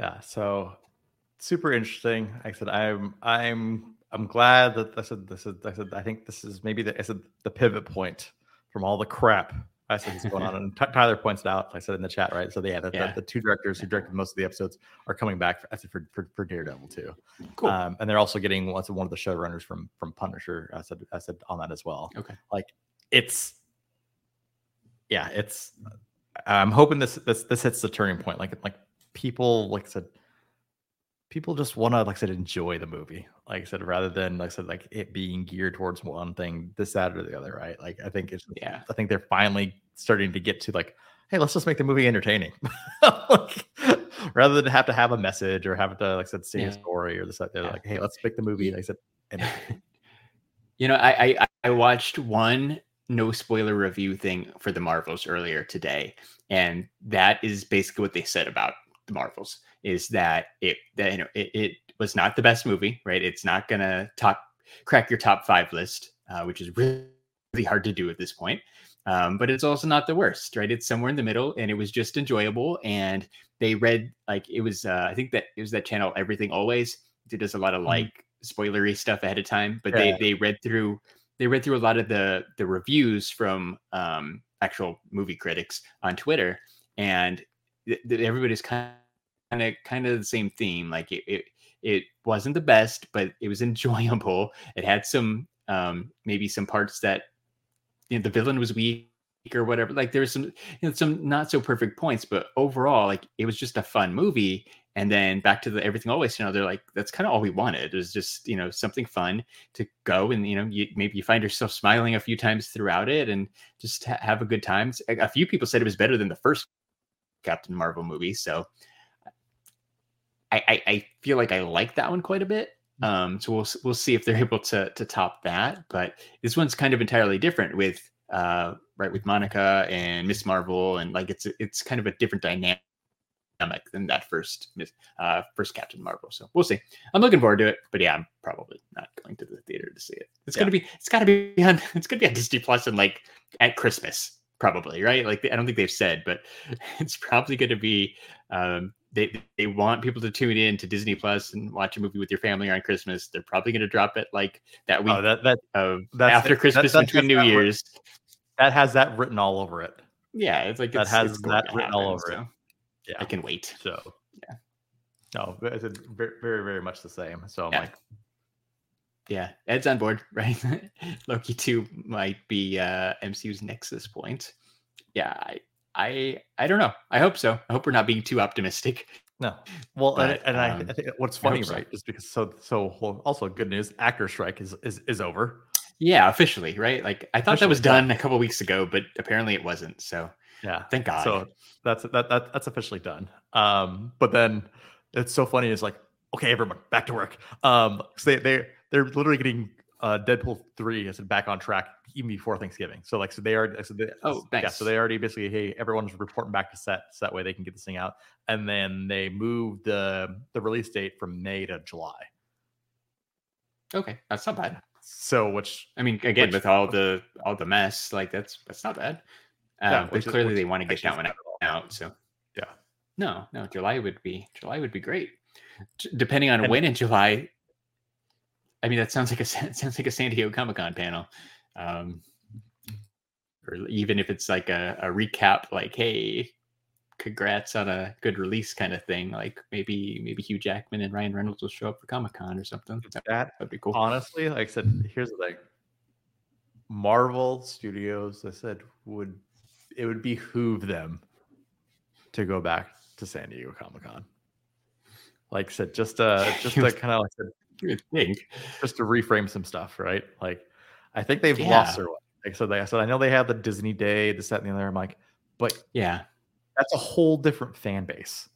yeah so super interesting like i said i'm i'm i'm glad that i said this is i said i think this is maybe the i said the pivot point from all the crap i said is going on and Ty- tyler points it out i said in the chat right so yeah the, the- Yeah. the, two directors who directed most of the episodes are coming back for, I said for, for, for daredevil too Cool. um, and they're also getting one one of the showrunners from from punisher i said i said on that as well Okay. like it's yeah it's i'm hoping this this this hits the turning point like like people like i said people just want to like i said enjoy the movie like i said rather than like i said like it being geared towards one thing this that or the other right like i think it's Yeah. i think they're finally starting to get to like hey let's just make the movie entertaining like, rather than have to have a message or have to like I said say Yeah. a story or this that they're Yeah. like hey let's make the movie like i said entertaining. You know, I, I I watched one no spoiler review thing for the Marvels earlier today, and that is basically what they said about the Marvels is that it that you know it, it was not the best movie, right? It's not gonna top crack your top five list, uh, which is really, really hard to do at this point. Um, but it's also not the worst, right? It's somewhere in the middle, and it was just enjoyable. And they read like it was. Uh, I think that it was that channel Everything Always. It does a lot of Mhm. like spoilery stuff ahead of time, but Yeah. they they read through they read through a lot of the the reviews from um, actual movie critics on Twitter, and th- th- everybody's kind kind of kind of the same theme. Like it, it it wasn't the best, but it was enjoyable. It had some um, maybe some parts that you know the villain was weak or whatever. Like there's some you know some not so perfect points, but overall, like it was just a fun movie. And then back to the everything always, you know, they're like, that's kind of all we wanted. It was just, you know, something fun to go and, you know, you, maybe you find yourself smiling a few times throughout it and just ha- have a good time. A few people said it was better than the first Captain Marvel movie. So I, I, I feel like I like that one quite a bit. Um, so we'll we'll see if they're able to to top that. But this one's kind of entirely different with uh right with Monica and Miss Marvel and like it's it's kind of a different dynamic than that first Miss uh first Captain Marvel. So we'll see. I'm looking forward to it. But yeah, I'm probably not going to the theater to see it. It's gonna be it's gotta be on it's gonna be on Disney Plus and like at Christmas probably right like i don't think they've said but it's probably going to be um they they want people to tune in to disney plus and watch a movie with your family on christmas they're probably going to drop it like that week Oh, that that of that's- after christmas that- between new years that has that written all over it. yeah it's like That it's, has it's that written all happen, over it. Yeah. i can wait So Yeah. no, it's a very very much the same. So I'm Yeah. like, yeah ed's on board right loki 2 might be uh mcu's nexus point yeah i i i don't know i hope so i hope we're not being too optimistic no. Well, and, But, and I, um, I think what's I funny, so. right, is because so so well, also good news. Actor strike is is is over. yeah officially right like i thought that was Officially, yeah. done a couple weeks ago but apparently it wasn't so Yeah. thank god So that's that, that that's officially done. Um, but then it's so funny. It's like, okay, everyone, back to work. Um, so they they they're literally getting uh Deadpool three is back on track even before Thanksgiving. So like, so they are. So they, Oh, yeah. So they already basically, hey, everyone's reporting back to set, so that way they can get this thing out. And then they moved the the release date from May to July. okay that's not bad So which I mean, again, Which- with all the all the mess, like that's that's not bad. Um, Yeah, but is- clearly they want to get that one isn't bad at all. out. So Yeah. no, no, July would be July would be great. Depending on And- when in July. I mean, that sounds like a San- sounds like a San Diego Comic Con panel, um, or even if it's like a, a recap, like hey, congrats on a good release kind of thing. Like maybe maybe Hugh Jackman and Ryan Reynolds will show up for Comic Con or something. That that would be cool. honestly, like I said, here's the thing. Marvel Studios, I said, would it would behoove them to go back to San Diego Comic Con. Like I said, just uh just to kind of like You think. just to reframe some stuff, right? Like I think they've Yeah. lost their way. Like so they I said, I know they have the Disney Day, this, that, and the other. I'm like, but Yeah. that's a whole different fan base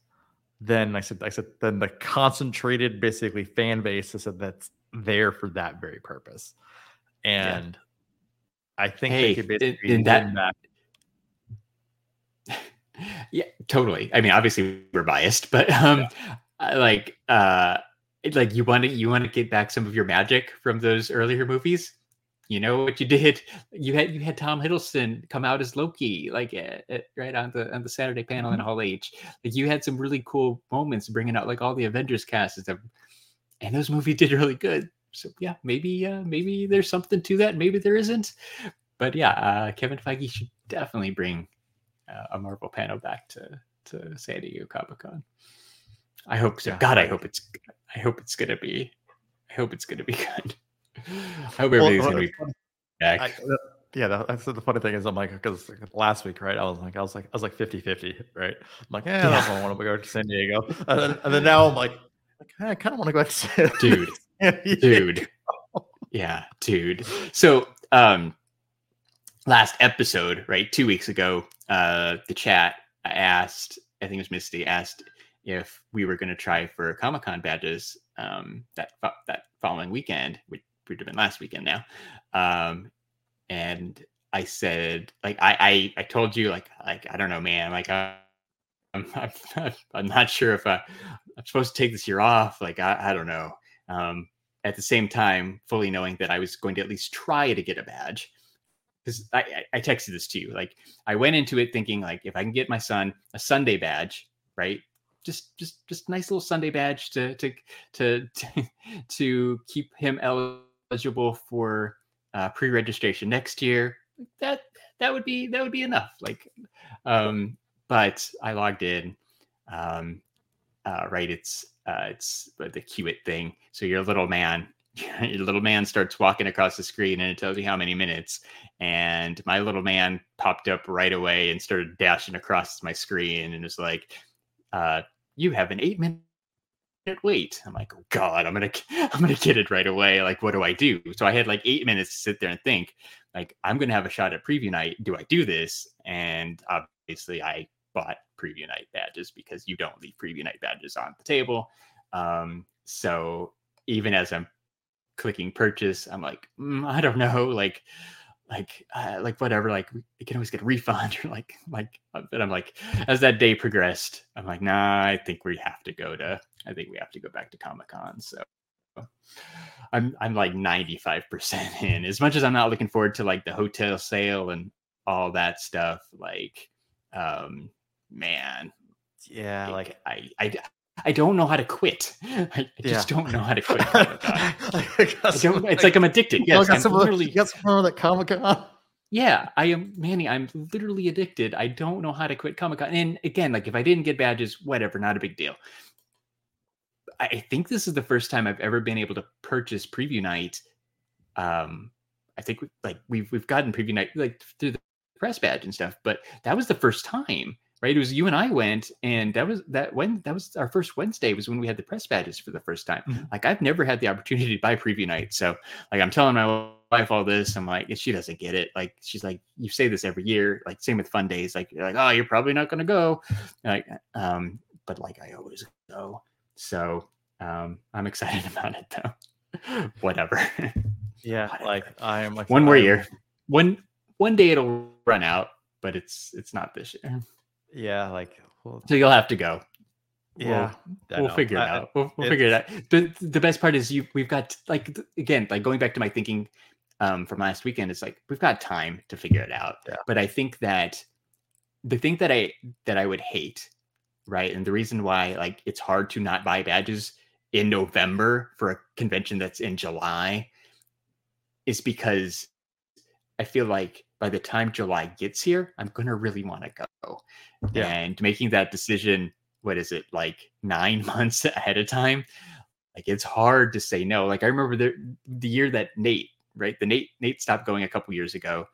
than I said. I said then the concentrated, basically fan base. I said that's there for that very purpose, and I think Hey, they could in- basically in that- back. yeah totally i mean obviously we're biased but um I like uh like you want to you want to get back some of your magic from those earlier movies? You know what you did? You had you had tom hiddleston come out as loki like uh, uh, right on the on the saturday panel in hall h. Like you had some really cool moments bringing out like all the avengers cast and stuff. And those movies did really good. So yeah maybe uh maybe there's something to that. Maybe there isn't. But yeah uh kevin feige should definitely bring uh, a Marvel panel back to to San Diego Comic Con. I hope so. Yeah, God, I hope it's I hope it's gonna be I hope it's gonna be good. I hope everything's well, gonna be back. I, uh, yeah, that, that's the funny thing is I'm like because last week, right? I was like I was like I was like 50-50, right? I'm like, yeah, I don't want to go to San Diego, and then, and then now I'm like, "Eh, I kind of want to go to San Dude, Diego." dude. Dude, yeah, dude. So um last episode, right, two weeks ago, uh the chat asked, I think it was Misty, asked if we were gonna try for Comic Con badges um that fo- that following weekend, which would have been last weekend now. Um and I said, like I I, I told you, like like I don't know, man, like I I'm, I'm, I'm not sure if I, I'm supposed to take this year off. Like, I, I don't know. Um, at the same time, fully knowing that I was going to at least try to get a badge. Because I, I texted this to you. Like I went into it thinking like if I can get my son a Sunday badge, right? Just just just nice little Sunday badge to to to to, keep him eligible for uh, pre-registration next year. That that would be that would be enough. Like, um, but I logged in. Um, uh, right, it's uh, it's the Queue-it thing. So your little man, your little man starts walking across the screen, and it tells you how many minutes. And my little man popped up right away and started dashing across my screen, and was like, uh, "You have an eight minute wait." I'm like, "Oh God, I'm gonna I'm gonna get it right away." Like, what do I do? So I had like eight minutes to sit there and think. Like, I'm gonna have a shot at preview night. Do I do this? And obviously, I bought preview night badges because you don't leave preview night badges on the table. Um, so even as I'm clicking purchase, I'm like, mm, I don't know, like, like, uh, like whatever, like you can always get a refund or like, like, uh, but I'm like, as that day progressed, I'm like, nah, I think we have to go to, I think we have to go back to Comic Con. So I'm, I'm like 95% in as much as I'm not looking forward to like the hotel sale and all that stuff. Like, um, man, Yeah, I- like I, I, I don't know how to quit. I, I just Yeah. don't know how to quit. Comic-Con. I I don't, it's like I'm addicted. Yes, got I'm literally. you got some more of that Comic Con. Yeah, I am Manny. I'm literally addicted. I don't know how to quit Comic Con. And again, like if I didn't get badges, whatever, not a big deal. I I think this is the first time I've ever been able to purchase preview night. Um, I think we- like we've we've gotten preview night like through the press badge and stuff, but that was the first time, right? It was you and I went, and that was that when that was our first Wednesday was when we had the press badges for the first time. Mhm. Like I've never had the opportunity to buy preview night, so like I'm telling my wife all this. I'm like, she doesn't get it. Like she's like, you say this every year. Like same with fun days. Like you're like, oh, you're probably not gonna go. Like, um, but like I always go. So um, I'm excited about it though. Whatever. Yeah, Whatever. like I'm like one more year. One one day it'll run out, but it's it's not this year. Yeah, like well, So you'll have to go. yeah, I we'll figure it I- out. We'll, we'll figure it out. The the best part is you we've got like again like going back to my thinking um, from last weekend. It's like we've got time to figure it out. Yeah. But I think that the thing that I that I would hate, right, and the reason why like it's hard to not buy badges in November for a convention that's in July is because I feel like by the time July gets here, I'm gonna really want to go. Yeah. And making that decision, what is it, like nine months ahead of time? Like it's hard to say no. Like I remember the the year that Nate, right? The Nate Nate stopped going a couple years ago.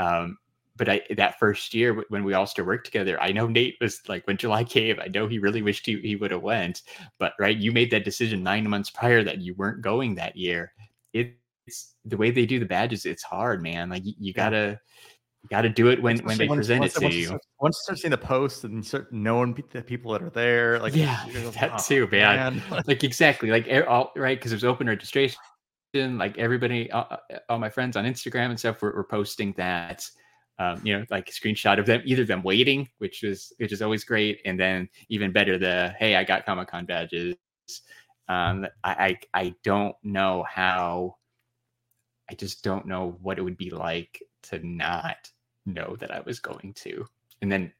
Um, but I that first year when we all still worked together, I know Nate was like when July came, I know he really wished he, he would have went. But right, you made that decision nine months prior that you weren't going that year. It's the way they do the badges, it's hard, man. Like you, you gotta you gotta do it when when they once- present once- it to you. Start, once you start seeing the posts and start knowing the people that are there, like Yeah, you're that like, too, "Oh, man." like exactly like all right because there's open registration like everybody uh, uh, all my friends on instagram and stuff were, were posting that um, you know like a screenshot of them either them waiting which is which is always great and then even better the hey i got comic-con badges um I, I i don't know how i just don't know what it would be like to not know that i was going to and then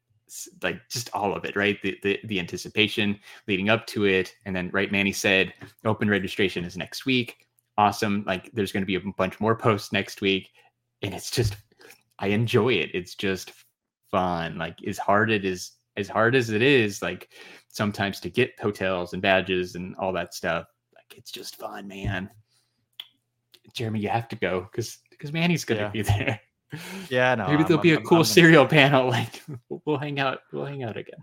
like just all of it right the, the the anticipation leading up to it. And then, right, Manny said open registration is next week. Awesome. Like there's going to be a bunch more posts next week. And it's just, I enjoy it. It's just fun. Like as hard it is, as hard as it is, like sometimes to get hotels and badges and all that stuff, like it's just fun, man. Jeremy, you have to go because because Manny's gonna Yeah. be there. yeah, no, Maybe I'm- there'll be a I'm- cool I'm- serial panel. Like we'll hang out. We'll hang out again.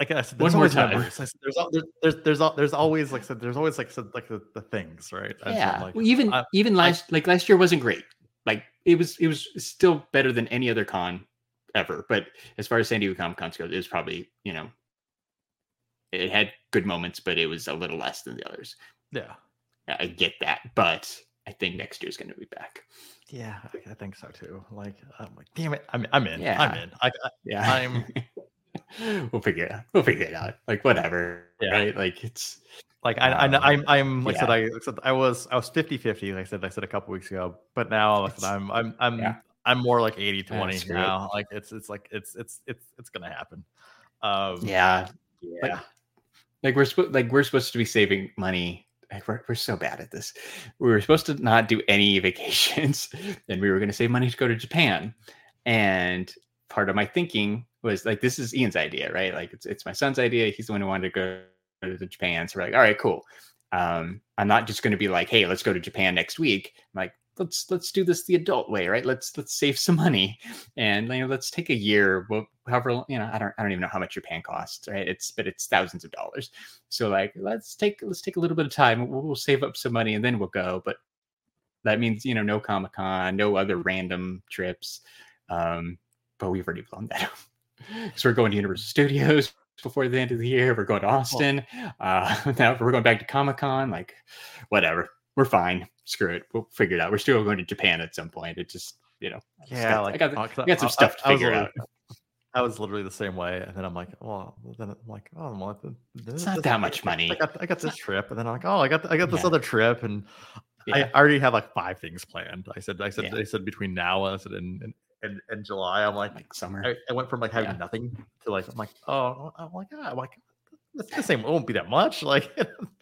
like I said, One there's more always time. memories. Said, There's, there's there's there's there's always like I said, there's always like said, like the, the things, right? Yeah like, well, even I- even last like last year wasn't great like it was it was still better than any other con ever but as far as san diego comic con goes it was probably you know it had good moments but it was a little less than the others yeah, i get that but i think next year's going to be back yeah, I, I think so too. Like I'm like, damn it, I'm I'm in. Yeah. I'm in. I, I yeah I'm- we'll figure it out we'll figure it out like whatever Yeah. right like it's Like I, I, Um, I'm, I'm, like I said, yeah. I, like I said, I was, I was 50, 50, like I said, I said a couple weeks ago, but now like said, I'm, I'm, I'm, yeah. I'm more like 80, 20 screw it. now. Like it's, it's like, it's, it's, it's, it's going to happen. Um, Yeah, yeah. like, like we're supposed like we're supposed to be saving money. We're, we're so bad at this. We were supposed to not do any vacations, and we were going to save money to go to Japan. And part of my thinking was like, this is Ian's idea, right? Like it's it's my son's idea. He's the one who wanted to go to Japan. So we're like, all right, cool. Um, I'm not just going to be like, hey, let's go to Japan next week. I'm like, let's let's do this the adult way, right? Let's let's save some money and you know let's take a year well however you know i don't i don't even know how much Japan costs right? It's but it's thousands of dollars. So like let's take let's take a little bit of time. We'll, we'll save up some money and then we'll go. But that means you know no comic-con no other random trips. Um but we've already blown that up. So we're going to universal studios before the end of the year. We're going to austin. Uh now we're going back to comic-con like whatever. We're fine screw it we'll figure it out we're still going to japan at some point it just you know I Yeah, got- like I got, uh, I got some I- stuff to figure out. I was literally the same way, and then I'm like, well, then I'm like, oh, well, th- th- It's not this- that much money. I got, I got this trip, and then I'm like, oh, I got, I got this Yeah. other trip, and Yeah. I already had like five things planned. I said, I said, Yeah. I said between now and I said in, in, in, in July, I'm like, like summer. I, I went from like having nothing to like, I'm like, oh, I'm like, ah, I'm like, this, this ain't, it won't be that much, like,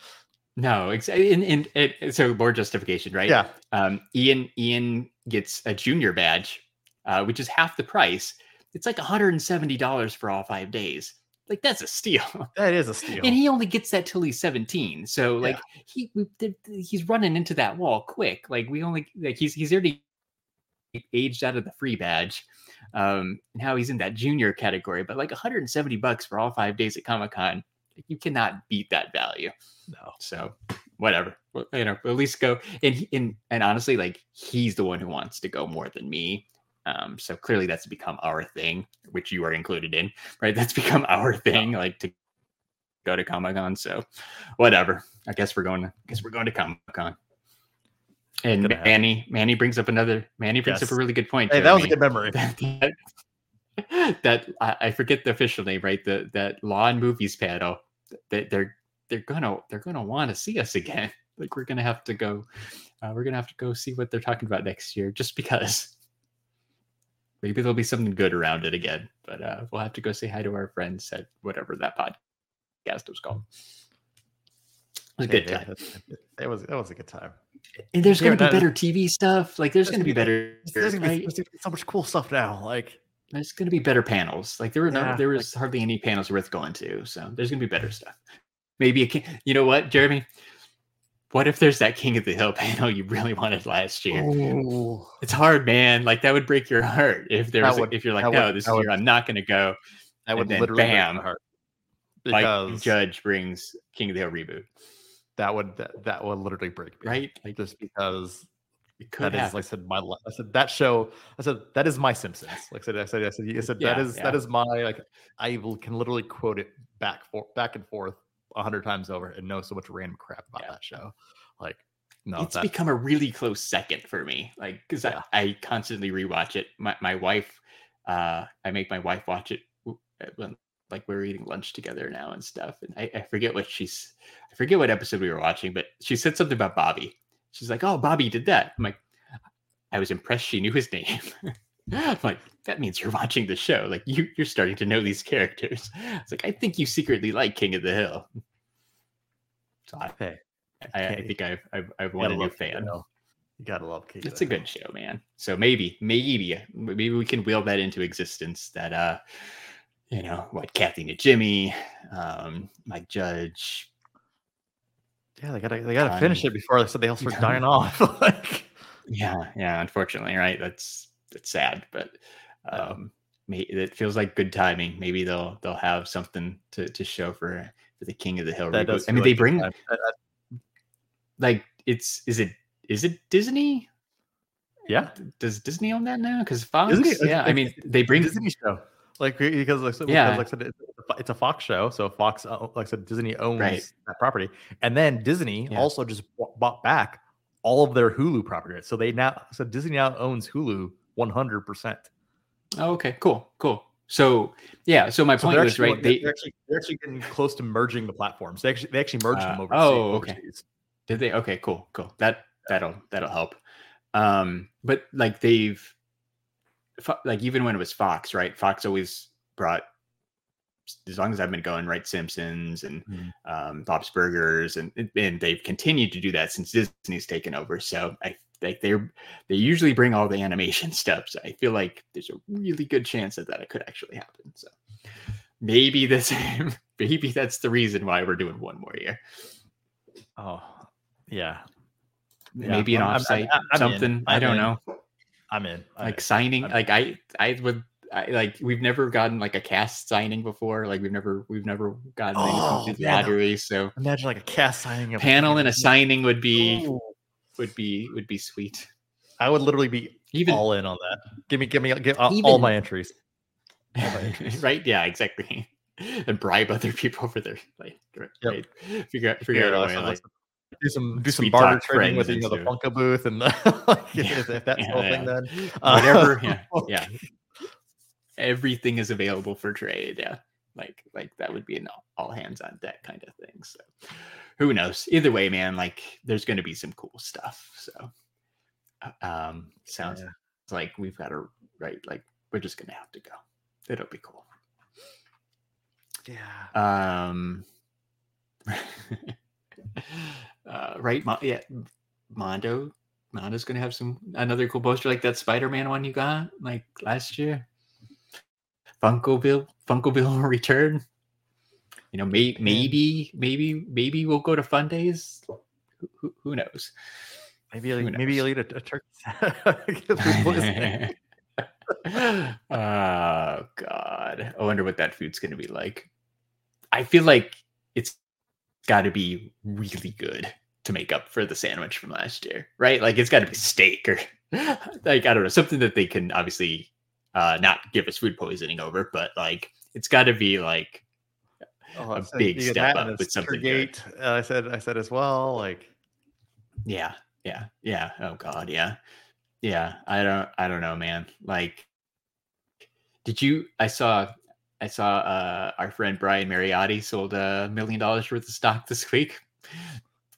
No, exactly. And, and it, so more justification, right? yeah, Um, Ian Ian gets a junior badge, uh, which is half the price. It's like $170 for all five days. Like that's a steal. that is a steal. and he only gets that till he's 17. So like he we, th- th- he's running into that wall quick. Like we only like he's he's already aged out of the free badge. Um now he's in that junior category, but like 170 bucks for all five days at Comic-Con. You cannot beat that value. no, So whatever. You know, at least go and he- and and honestly, like he's the one who wants to go more than me. Um, so clearly that's become our thing, which you are included in, right? That's become our thing, like to go to Comic Con. So whatever. I guess we're going to I guess we're going to Comic Con. And Gonna happen. Manny, Manny brings up another Manny brings Yes. up a really good point. hey, that was a good memory. that, that I, I forget the official name, right? The that law and movies panel. That they're they're gonna they're gonna want to see us again. Like we're gonna have to go. Uh, we're gonna have to go see what they're talking about next year, just because. Maybe there'll be something good around it again, but uh, we'll have to go say hi to our friends at whatever that podcast was called. It was a good Yeah, time. It, was, it was a good time. And there's Yeah, gonna be better TV stuff. Like there's There's gonna be better. There's gonna right? there's gonna be so much cool stuff now. Like, there's going to be better panels. Like there were no, there was hardly any panels worth going to. So there's going to be better stuff. Maybe a king. You know what, Jeremy? What if there's that King of the Hill panel you really wanted last year? oh, It's hard, man. Like that would break your heart if there was. would- if you're like, no, would- this that would- year I'm not going to go. I And would then literally break my bam, heart Mike because Judge brings King of the Hill reboot, that would that, that would literally break me, right? Like Just because it could that is, happen. like I said, my li- I said that show. I said that is my Simpsons. Like I said, I said, I said, I said that Yeah, is yeah. that is my like. I will, can literally quote it back for back and forth a hundred times over and know so much random crap about Yeah. that show. Like, no, it's that, become a really close second for me like because. I, I constantly rewatch it my, my wife uh i make my wife watch it uh, when like we're eating lunch together now and stuff and I, I forget what she's i forget what episode we were watching but she said something about bobby she's like oh bobby did that i'm like i was impressed she knew his name I'm like that means you're watching the show like you you're starting to know these characters it's like i think you secretly like king of the hill so i, hey, I, I think i've i've, I've won a new love King of fan Hill. You gotta love King. it's a good show, man. So maybe, maybe, maybe we can wheel that into existence. That uh, you know, what Kathy and Jimmy, um, Mike Judge. Yeah, they gotta they gotta finish it before they said they all start dying off. like, Yeah, yeah. Unfortunately, right? That's that's sad, but um, may, it feels like good timing. Maybe they'll they'll have something to to show for for the King of the Hill that I mean, feel they bring time. That- that- like it's is it is it Disney? yeah, Does Disney own that now? Because Fox, Isn't yeah. I mean, they bring Disney show. Like because like, so, Yeah. because, like it's a Fo- it's a Fox show, so Fox uh, like I said, Disney owns Right. that property, and then Disney Yeah. also just bought back all of their Hulu property. So they now so Disney now owns Hulu one hundred percent. Oh, okay, cool, cool. So yeah, so my So point was actually, right. they're, They they're actually they're actually getting close to merging the platforms. They actually they actually merged Uh, them over. oh, okay. overseas. Did they? Okay, cool, cool. That that'll that'll help. Um, but like they've like even when it was Fox, right? Fox always brought as long as I've been going, right? Simpsons and Mhm. um, Bob's Burgers, and and they've continued to do that since Disney's taken over. So I like they're they usually bring all the animation stuff. So I feel like there's a really good chance that that could actually happen. So maybe this maybe that's the reason why we're doing one more year. Oh, yeah. Yeah, maybe an I'm- I'm- offsite I'm- I'm something. I don't in. know. I'm in. I'm Like in. signing, like I, I would, I like we've never gotten like a cast signing before. Like we've never, we've never gotten anything Oh, the yeah, lottery. So imagine like a cast signing of panel and a signing would be Ooh. would be would be sweet. I would literally be Even all in on that. Give me, give me, give all, all Even- my entries. all my entries. right? Yeah, exactly. And bribe other people for their like right, Yep. right. figure out figure Yeah, out a way like do some do some barter trading with you know the Funko booth and the, like, Yeah, if, if that's the whole yeah, thing then Uh, whatever. yeah, yeah. Everything is available for trade. Yeah, like like that would be an all- hands on deck kind of thing. So who knows? Either way, man. Like there's going to be some cool stuff. So uh, um, sounds Yeah. like we've got to right. Like we're just going to have to go. It'll be cool. yeah. Um, uh, right, Mo- yeah, Mondo. Mondo's gonna have some another cool poster like that Spider-Man one you got like last year. Funko Bill, Funko Bill will return. You know, may, maybe, maybe, maybe we'll go to Fun Days. Who, who, who knows? Maybe you'll, maybe you'll eat a, a turkey. Oh God! I wonder what that food's gonna be like. I feel like it's got to be really good to make up for the sandwich from last year, right? Like it's got to be steak or like I don't know something that they can obviously uh, not give us food poisoning over, but like it's got to be like Oh, a said big step up with something. Turgate, uh, I said I said as well. Like Yeah, yeah, yeah. Oh god, yeah. Yeah, I don't I don't know, man. Like did you I saw I saw uh our friend Brian Mariotti sold a million dollars worth of stock this week.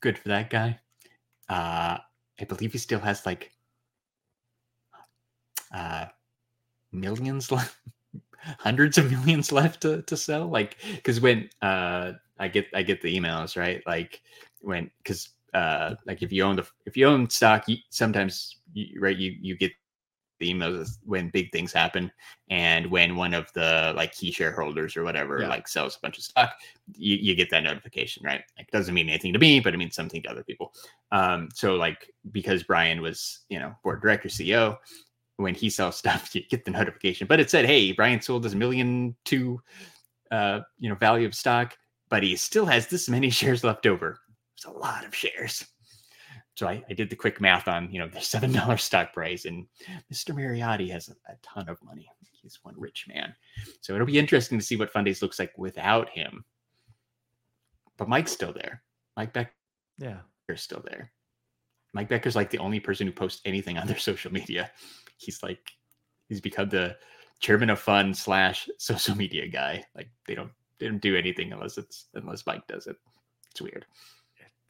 Good for that guy. Uh I believe he still has like uh millions left hundreds of millions left to, to sell? Like because when uh i get i get the emails right? Like when because uh like if you own the if you own stock you, sometimes you, right you you get the emails when big things happen and when one of the like key shareholders or whatever Yeah. like sells a bunch of stock you, you get that notification right? Like it doesn't mean anything to me but it means something to other people. Um so like because brian was you know board director ceo when he sells stuff you get the notification. But it said hey brian sold his million two uh you know value of stock but he still has this many shares left over. It's a lot of shares. So I, I did the quick math on you know the seven dollar stock price and mr mariotti has a, a ton of money. He's one rich man. So it'll be interesting to see what fundays looks like without him. But mike's still there. Mike becker's yeah, still there mike becker's like the only person who posts anything on their social media. He's like he's become the chairman of fun slash social media guy. Like they don't they don't do anything unless it's unless mike does it. It's weird.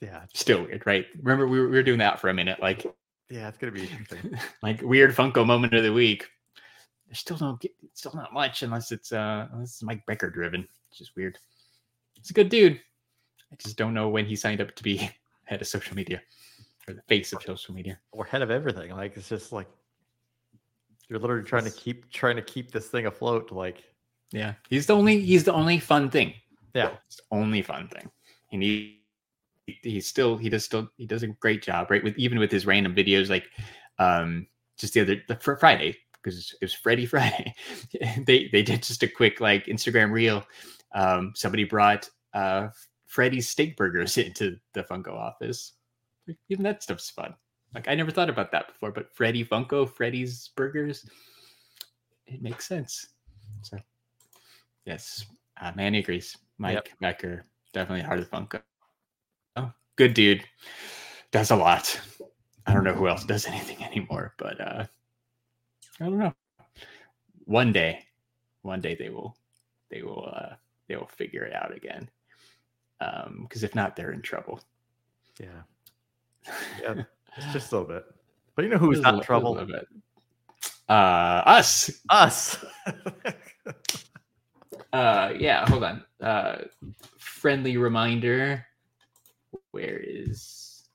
Yeah, still weird right? Remember we were, we were doing that for a minute like yeah. It's gonna be like weird funko moment of the week. There's still no get still not much unless it's uh unless it's mike becker driven it's just weird. He's a good dude. I just don't know when he signed up to be head of social media or the face of social media We're head of everything. Like it's just like you're literally trying to keep trying to keep this thing afloat. Like yeah he's the only he's the only fun thing yeah, It's the only fun thing. And he he's still he does still he does a great job, right? With even with his random videos, like um just the other the for Friday because it was Freddy Friday. they they did just a quick like Instagram reel. Um, somebody brought uh Freddy's steak burgers into the Funko office. Even that stuff's fun. Like I never thought about that before, but Freddy Funko, Freddy's burgers, it makes sense. So yes, uh, Manny agrees. Mike Yep. Becker, definitely heart of Funko. Oh, good dude. Does a lot. I don't know who else does anything anymore, but uh I don't know. One day, one day they will they will uh they will figure it out again. Um, because if not, they're in trouble. Yeah. Yeah. It's just a little bit. But you know who's not in trouble? Uh, us. Us. Uh, yeah. Hold on. Uh, friendly reminder. Where is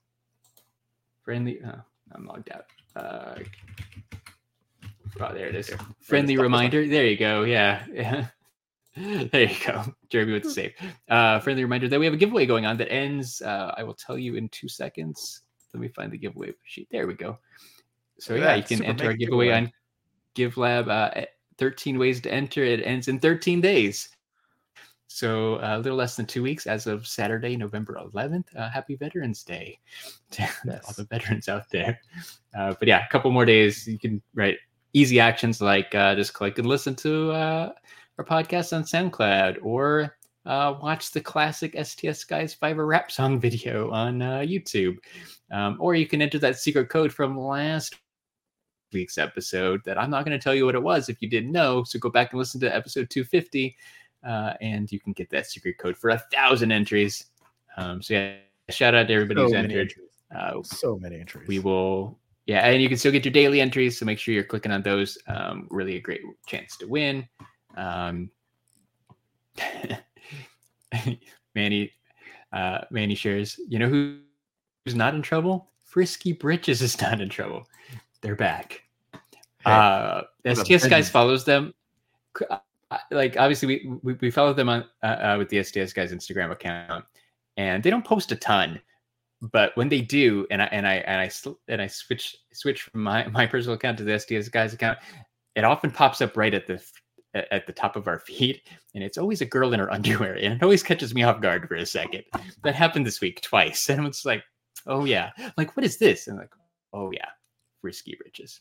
friendly? Oh, I'm logged out. Uh, oh, there it is. Friendly reminder. There you go. Yeah. Yeah. There you go. Jeremy with the save. Uh, friendly reminder that we have a giveaway going on that ends. Uh, I will tell you in two seconds. Let me find the giveaway sheet. There we go. So at yeah, you can enter our giveaway giveaway. on GiveLab. Uh, 13 ways to enter. It ends in 13 days. So uh, a little less than two weeks as of Saturday, November 11th. Uh, happy Veterans Day to all the veterans out there. Uh, but yeah, a couple more days. You can write easy actions like uh, just click and listen to uh, our podcast on SoundCloud or uh, watch the classic STS Guys Fiverr rap song video on uh, YouTube. Um, or you can enter that secret code from last week's episode that I'm not going to tell you what it was if you didn't know. So go back and listen to episode 250 uh, and you can get that secret code for a thousand entries. Um, so yeah, shout out to everybody So who's entered. Uh, So many entries. we will yeah and you can still get your daily entries so make sure you're clicking on those um, really a great chance to win um, manny uh, manny shares you know who, who's not in trouble frisky britches is not in trouble. They're back. Hey, uh sts guys follows them. Uh, like obviously we we, we follow them on uh, uh, with the sts guys instagram account and they don't post a ton but when they do and i and i and i and i switch switch from my my personal account to the sts guys account it often pops up right at the at the top of our feed and it's always a girl in her underwear and it always catches me off guard for a second. That happened this week twice and it's like oh yeah like what is this and like oh yeah risky riches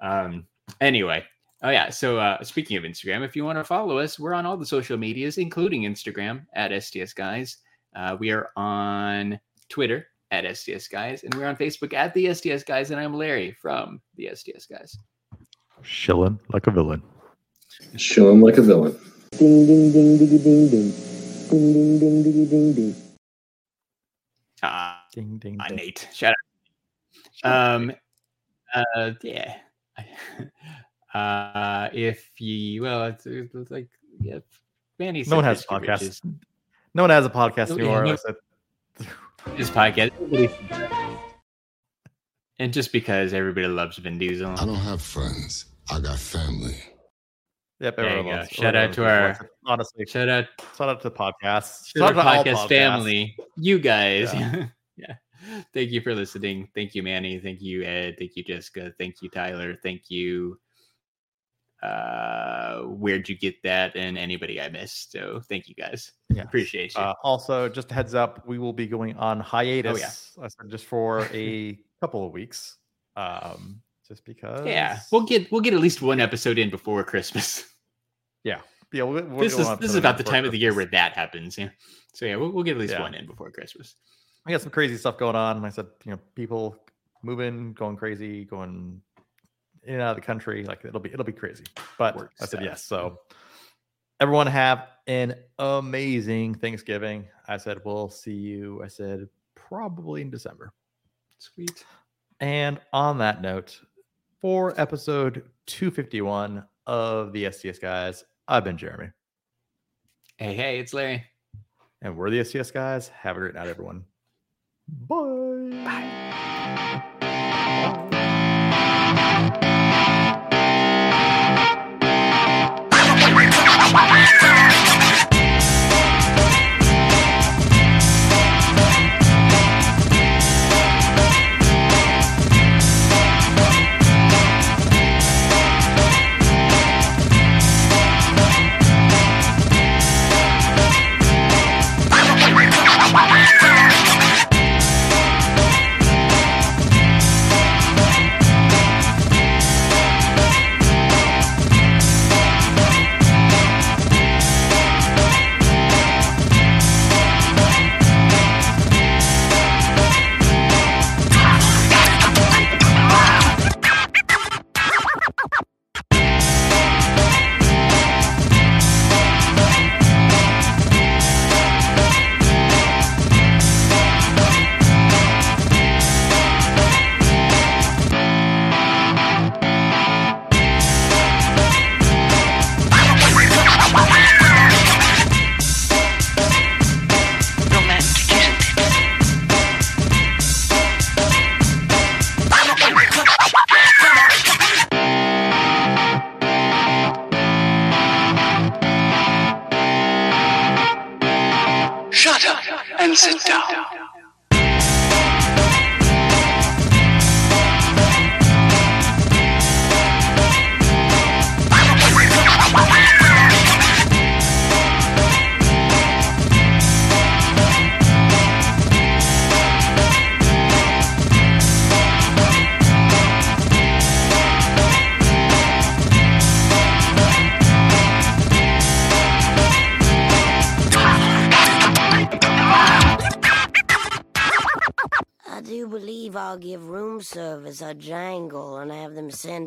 um anyway oh yeah so uh speaking of instagram if you want to follow us we're on all the social medias including instagram at sts guys uh, we are on twitter at sts guys and we're on facebook at the sts guys and i'm larry from the sts guys Shilling like a villain. Chilling like a villain. Ding ding ding diggy ding ding. Ding ding ding diggy ding ding. Ding ding. uh, nate shout out um uh yeah uh if you well it's, it's like yeah Manny No one has Risky podcasts. Riches. No one has a podcast Oh, yeah, anymore. no- This podcast. And just because everybody loves Vin Diesel. I don't have friends. I got family. Yep, There you everyone go. Shout everyone out to our- honestly. Shout out Shout out to the podcast. to Shout out to all podcast podcasts. family. You guys. Yeah. Yeah. Thank you for listening. Thank you, Manny. Thank you, Ed. Thank you, Jessica. Thank you, Tyler. Thank you. Uh where'd you get that? And anybody I missed. So thank you guys. Appreciate you. Uh, also, just a heads up, we will be going on hiatus. Oh, said just for a couple of weeks. Um, just because. yeah. We'll get we'll get at least one episode in before Christmas. yeah, we'll, we'll this is this is about the time of the year where that happens. Yeah. So yeah, we'll, we'll get at least Yeah. one in before Christmas. We got some crazy stuff going on. I said, you know, people moving, going crazy, going in and out of the country. Like it'll be it'll be crazy. But Work I said stuff. yes. So mm. everyone have an amazing Thanksgiving. I said we'll see you. I said probably in December. Sweet. And on that note, for episode 251 of the STS guys, I've been Jeremy. Hey, hey, it's Larry. And we're the STS guys. Have a great night, everyone. Bye. Bye. Shut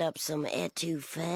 up some etouffee.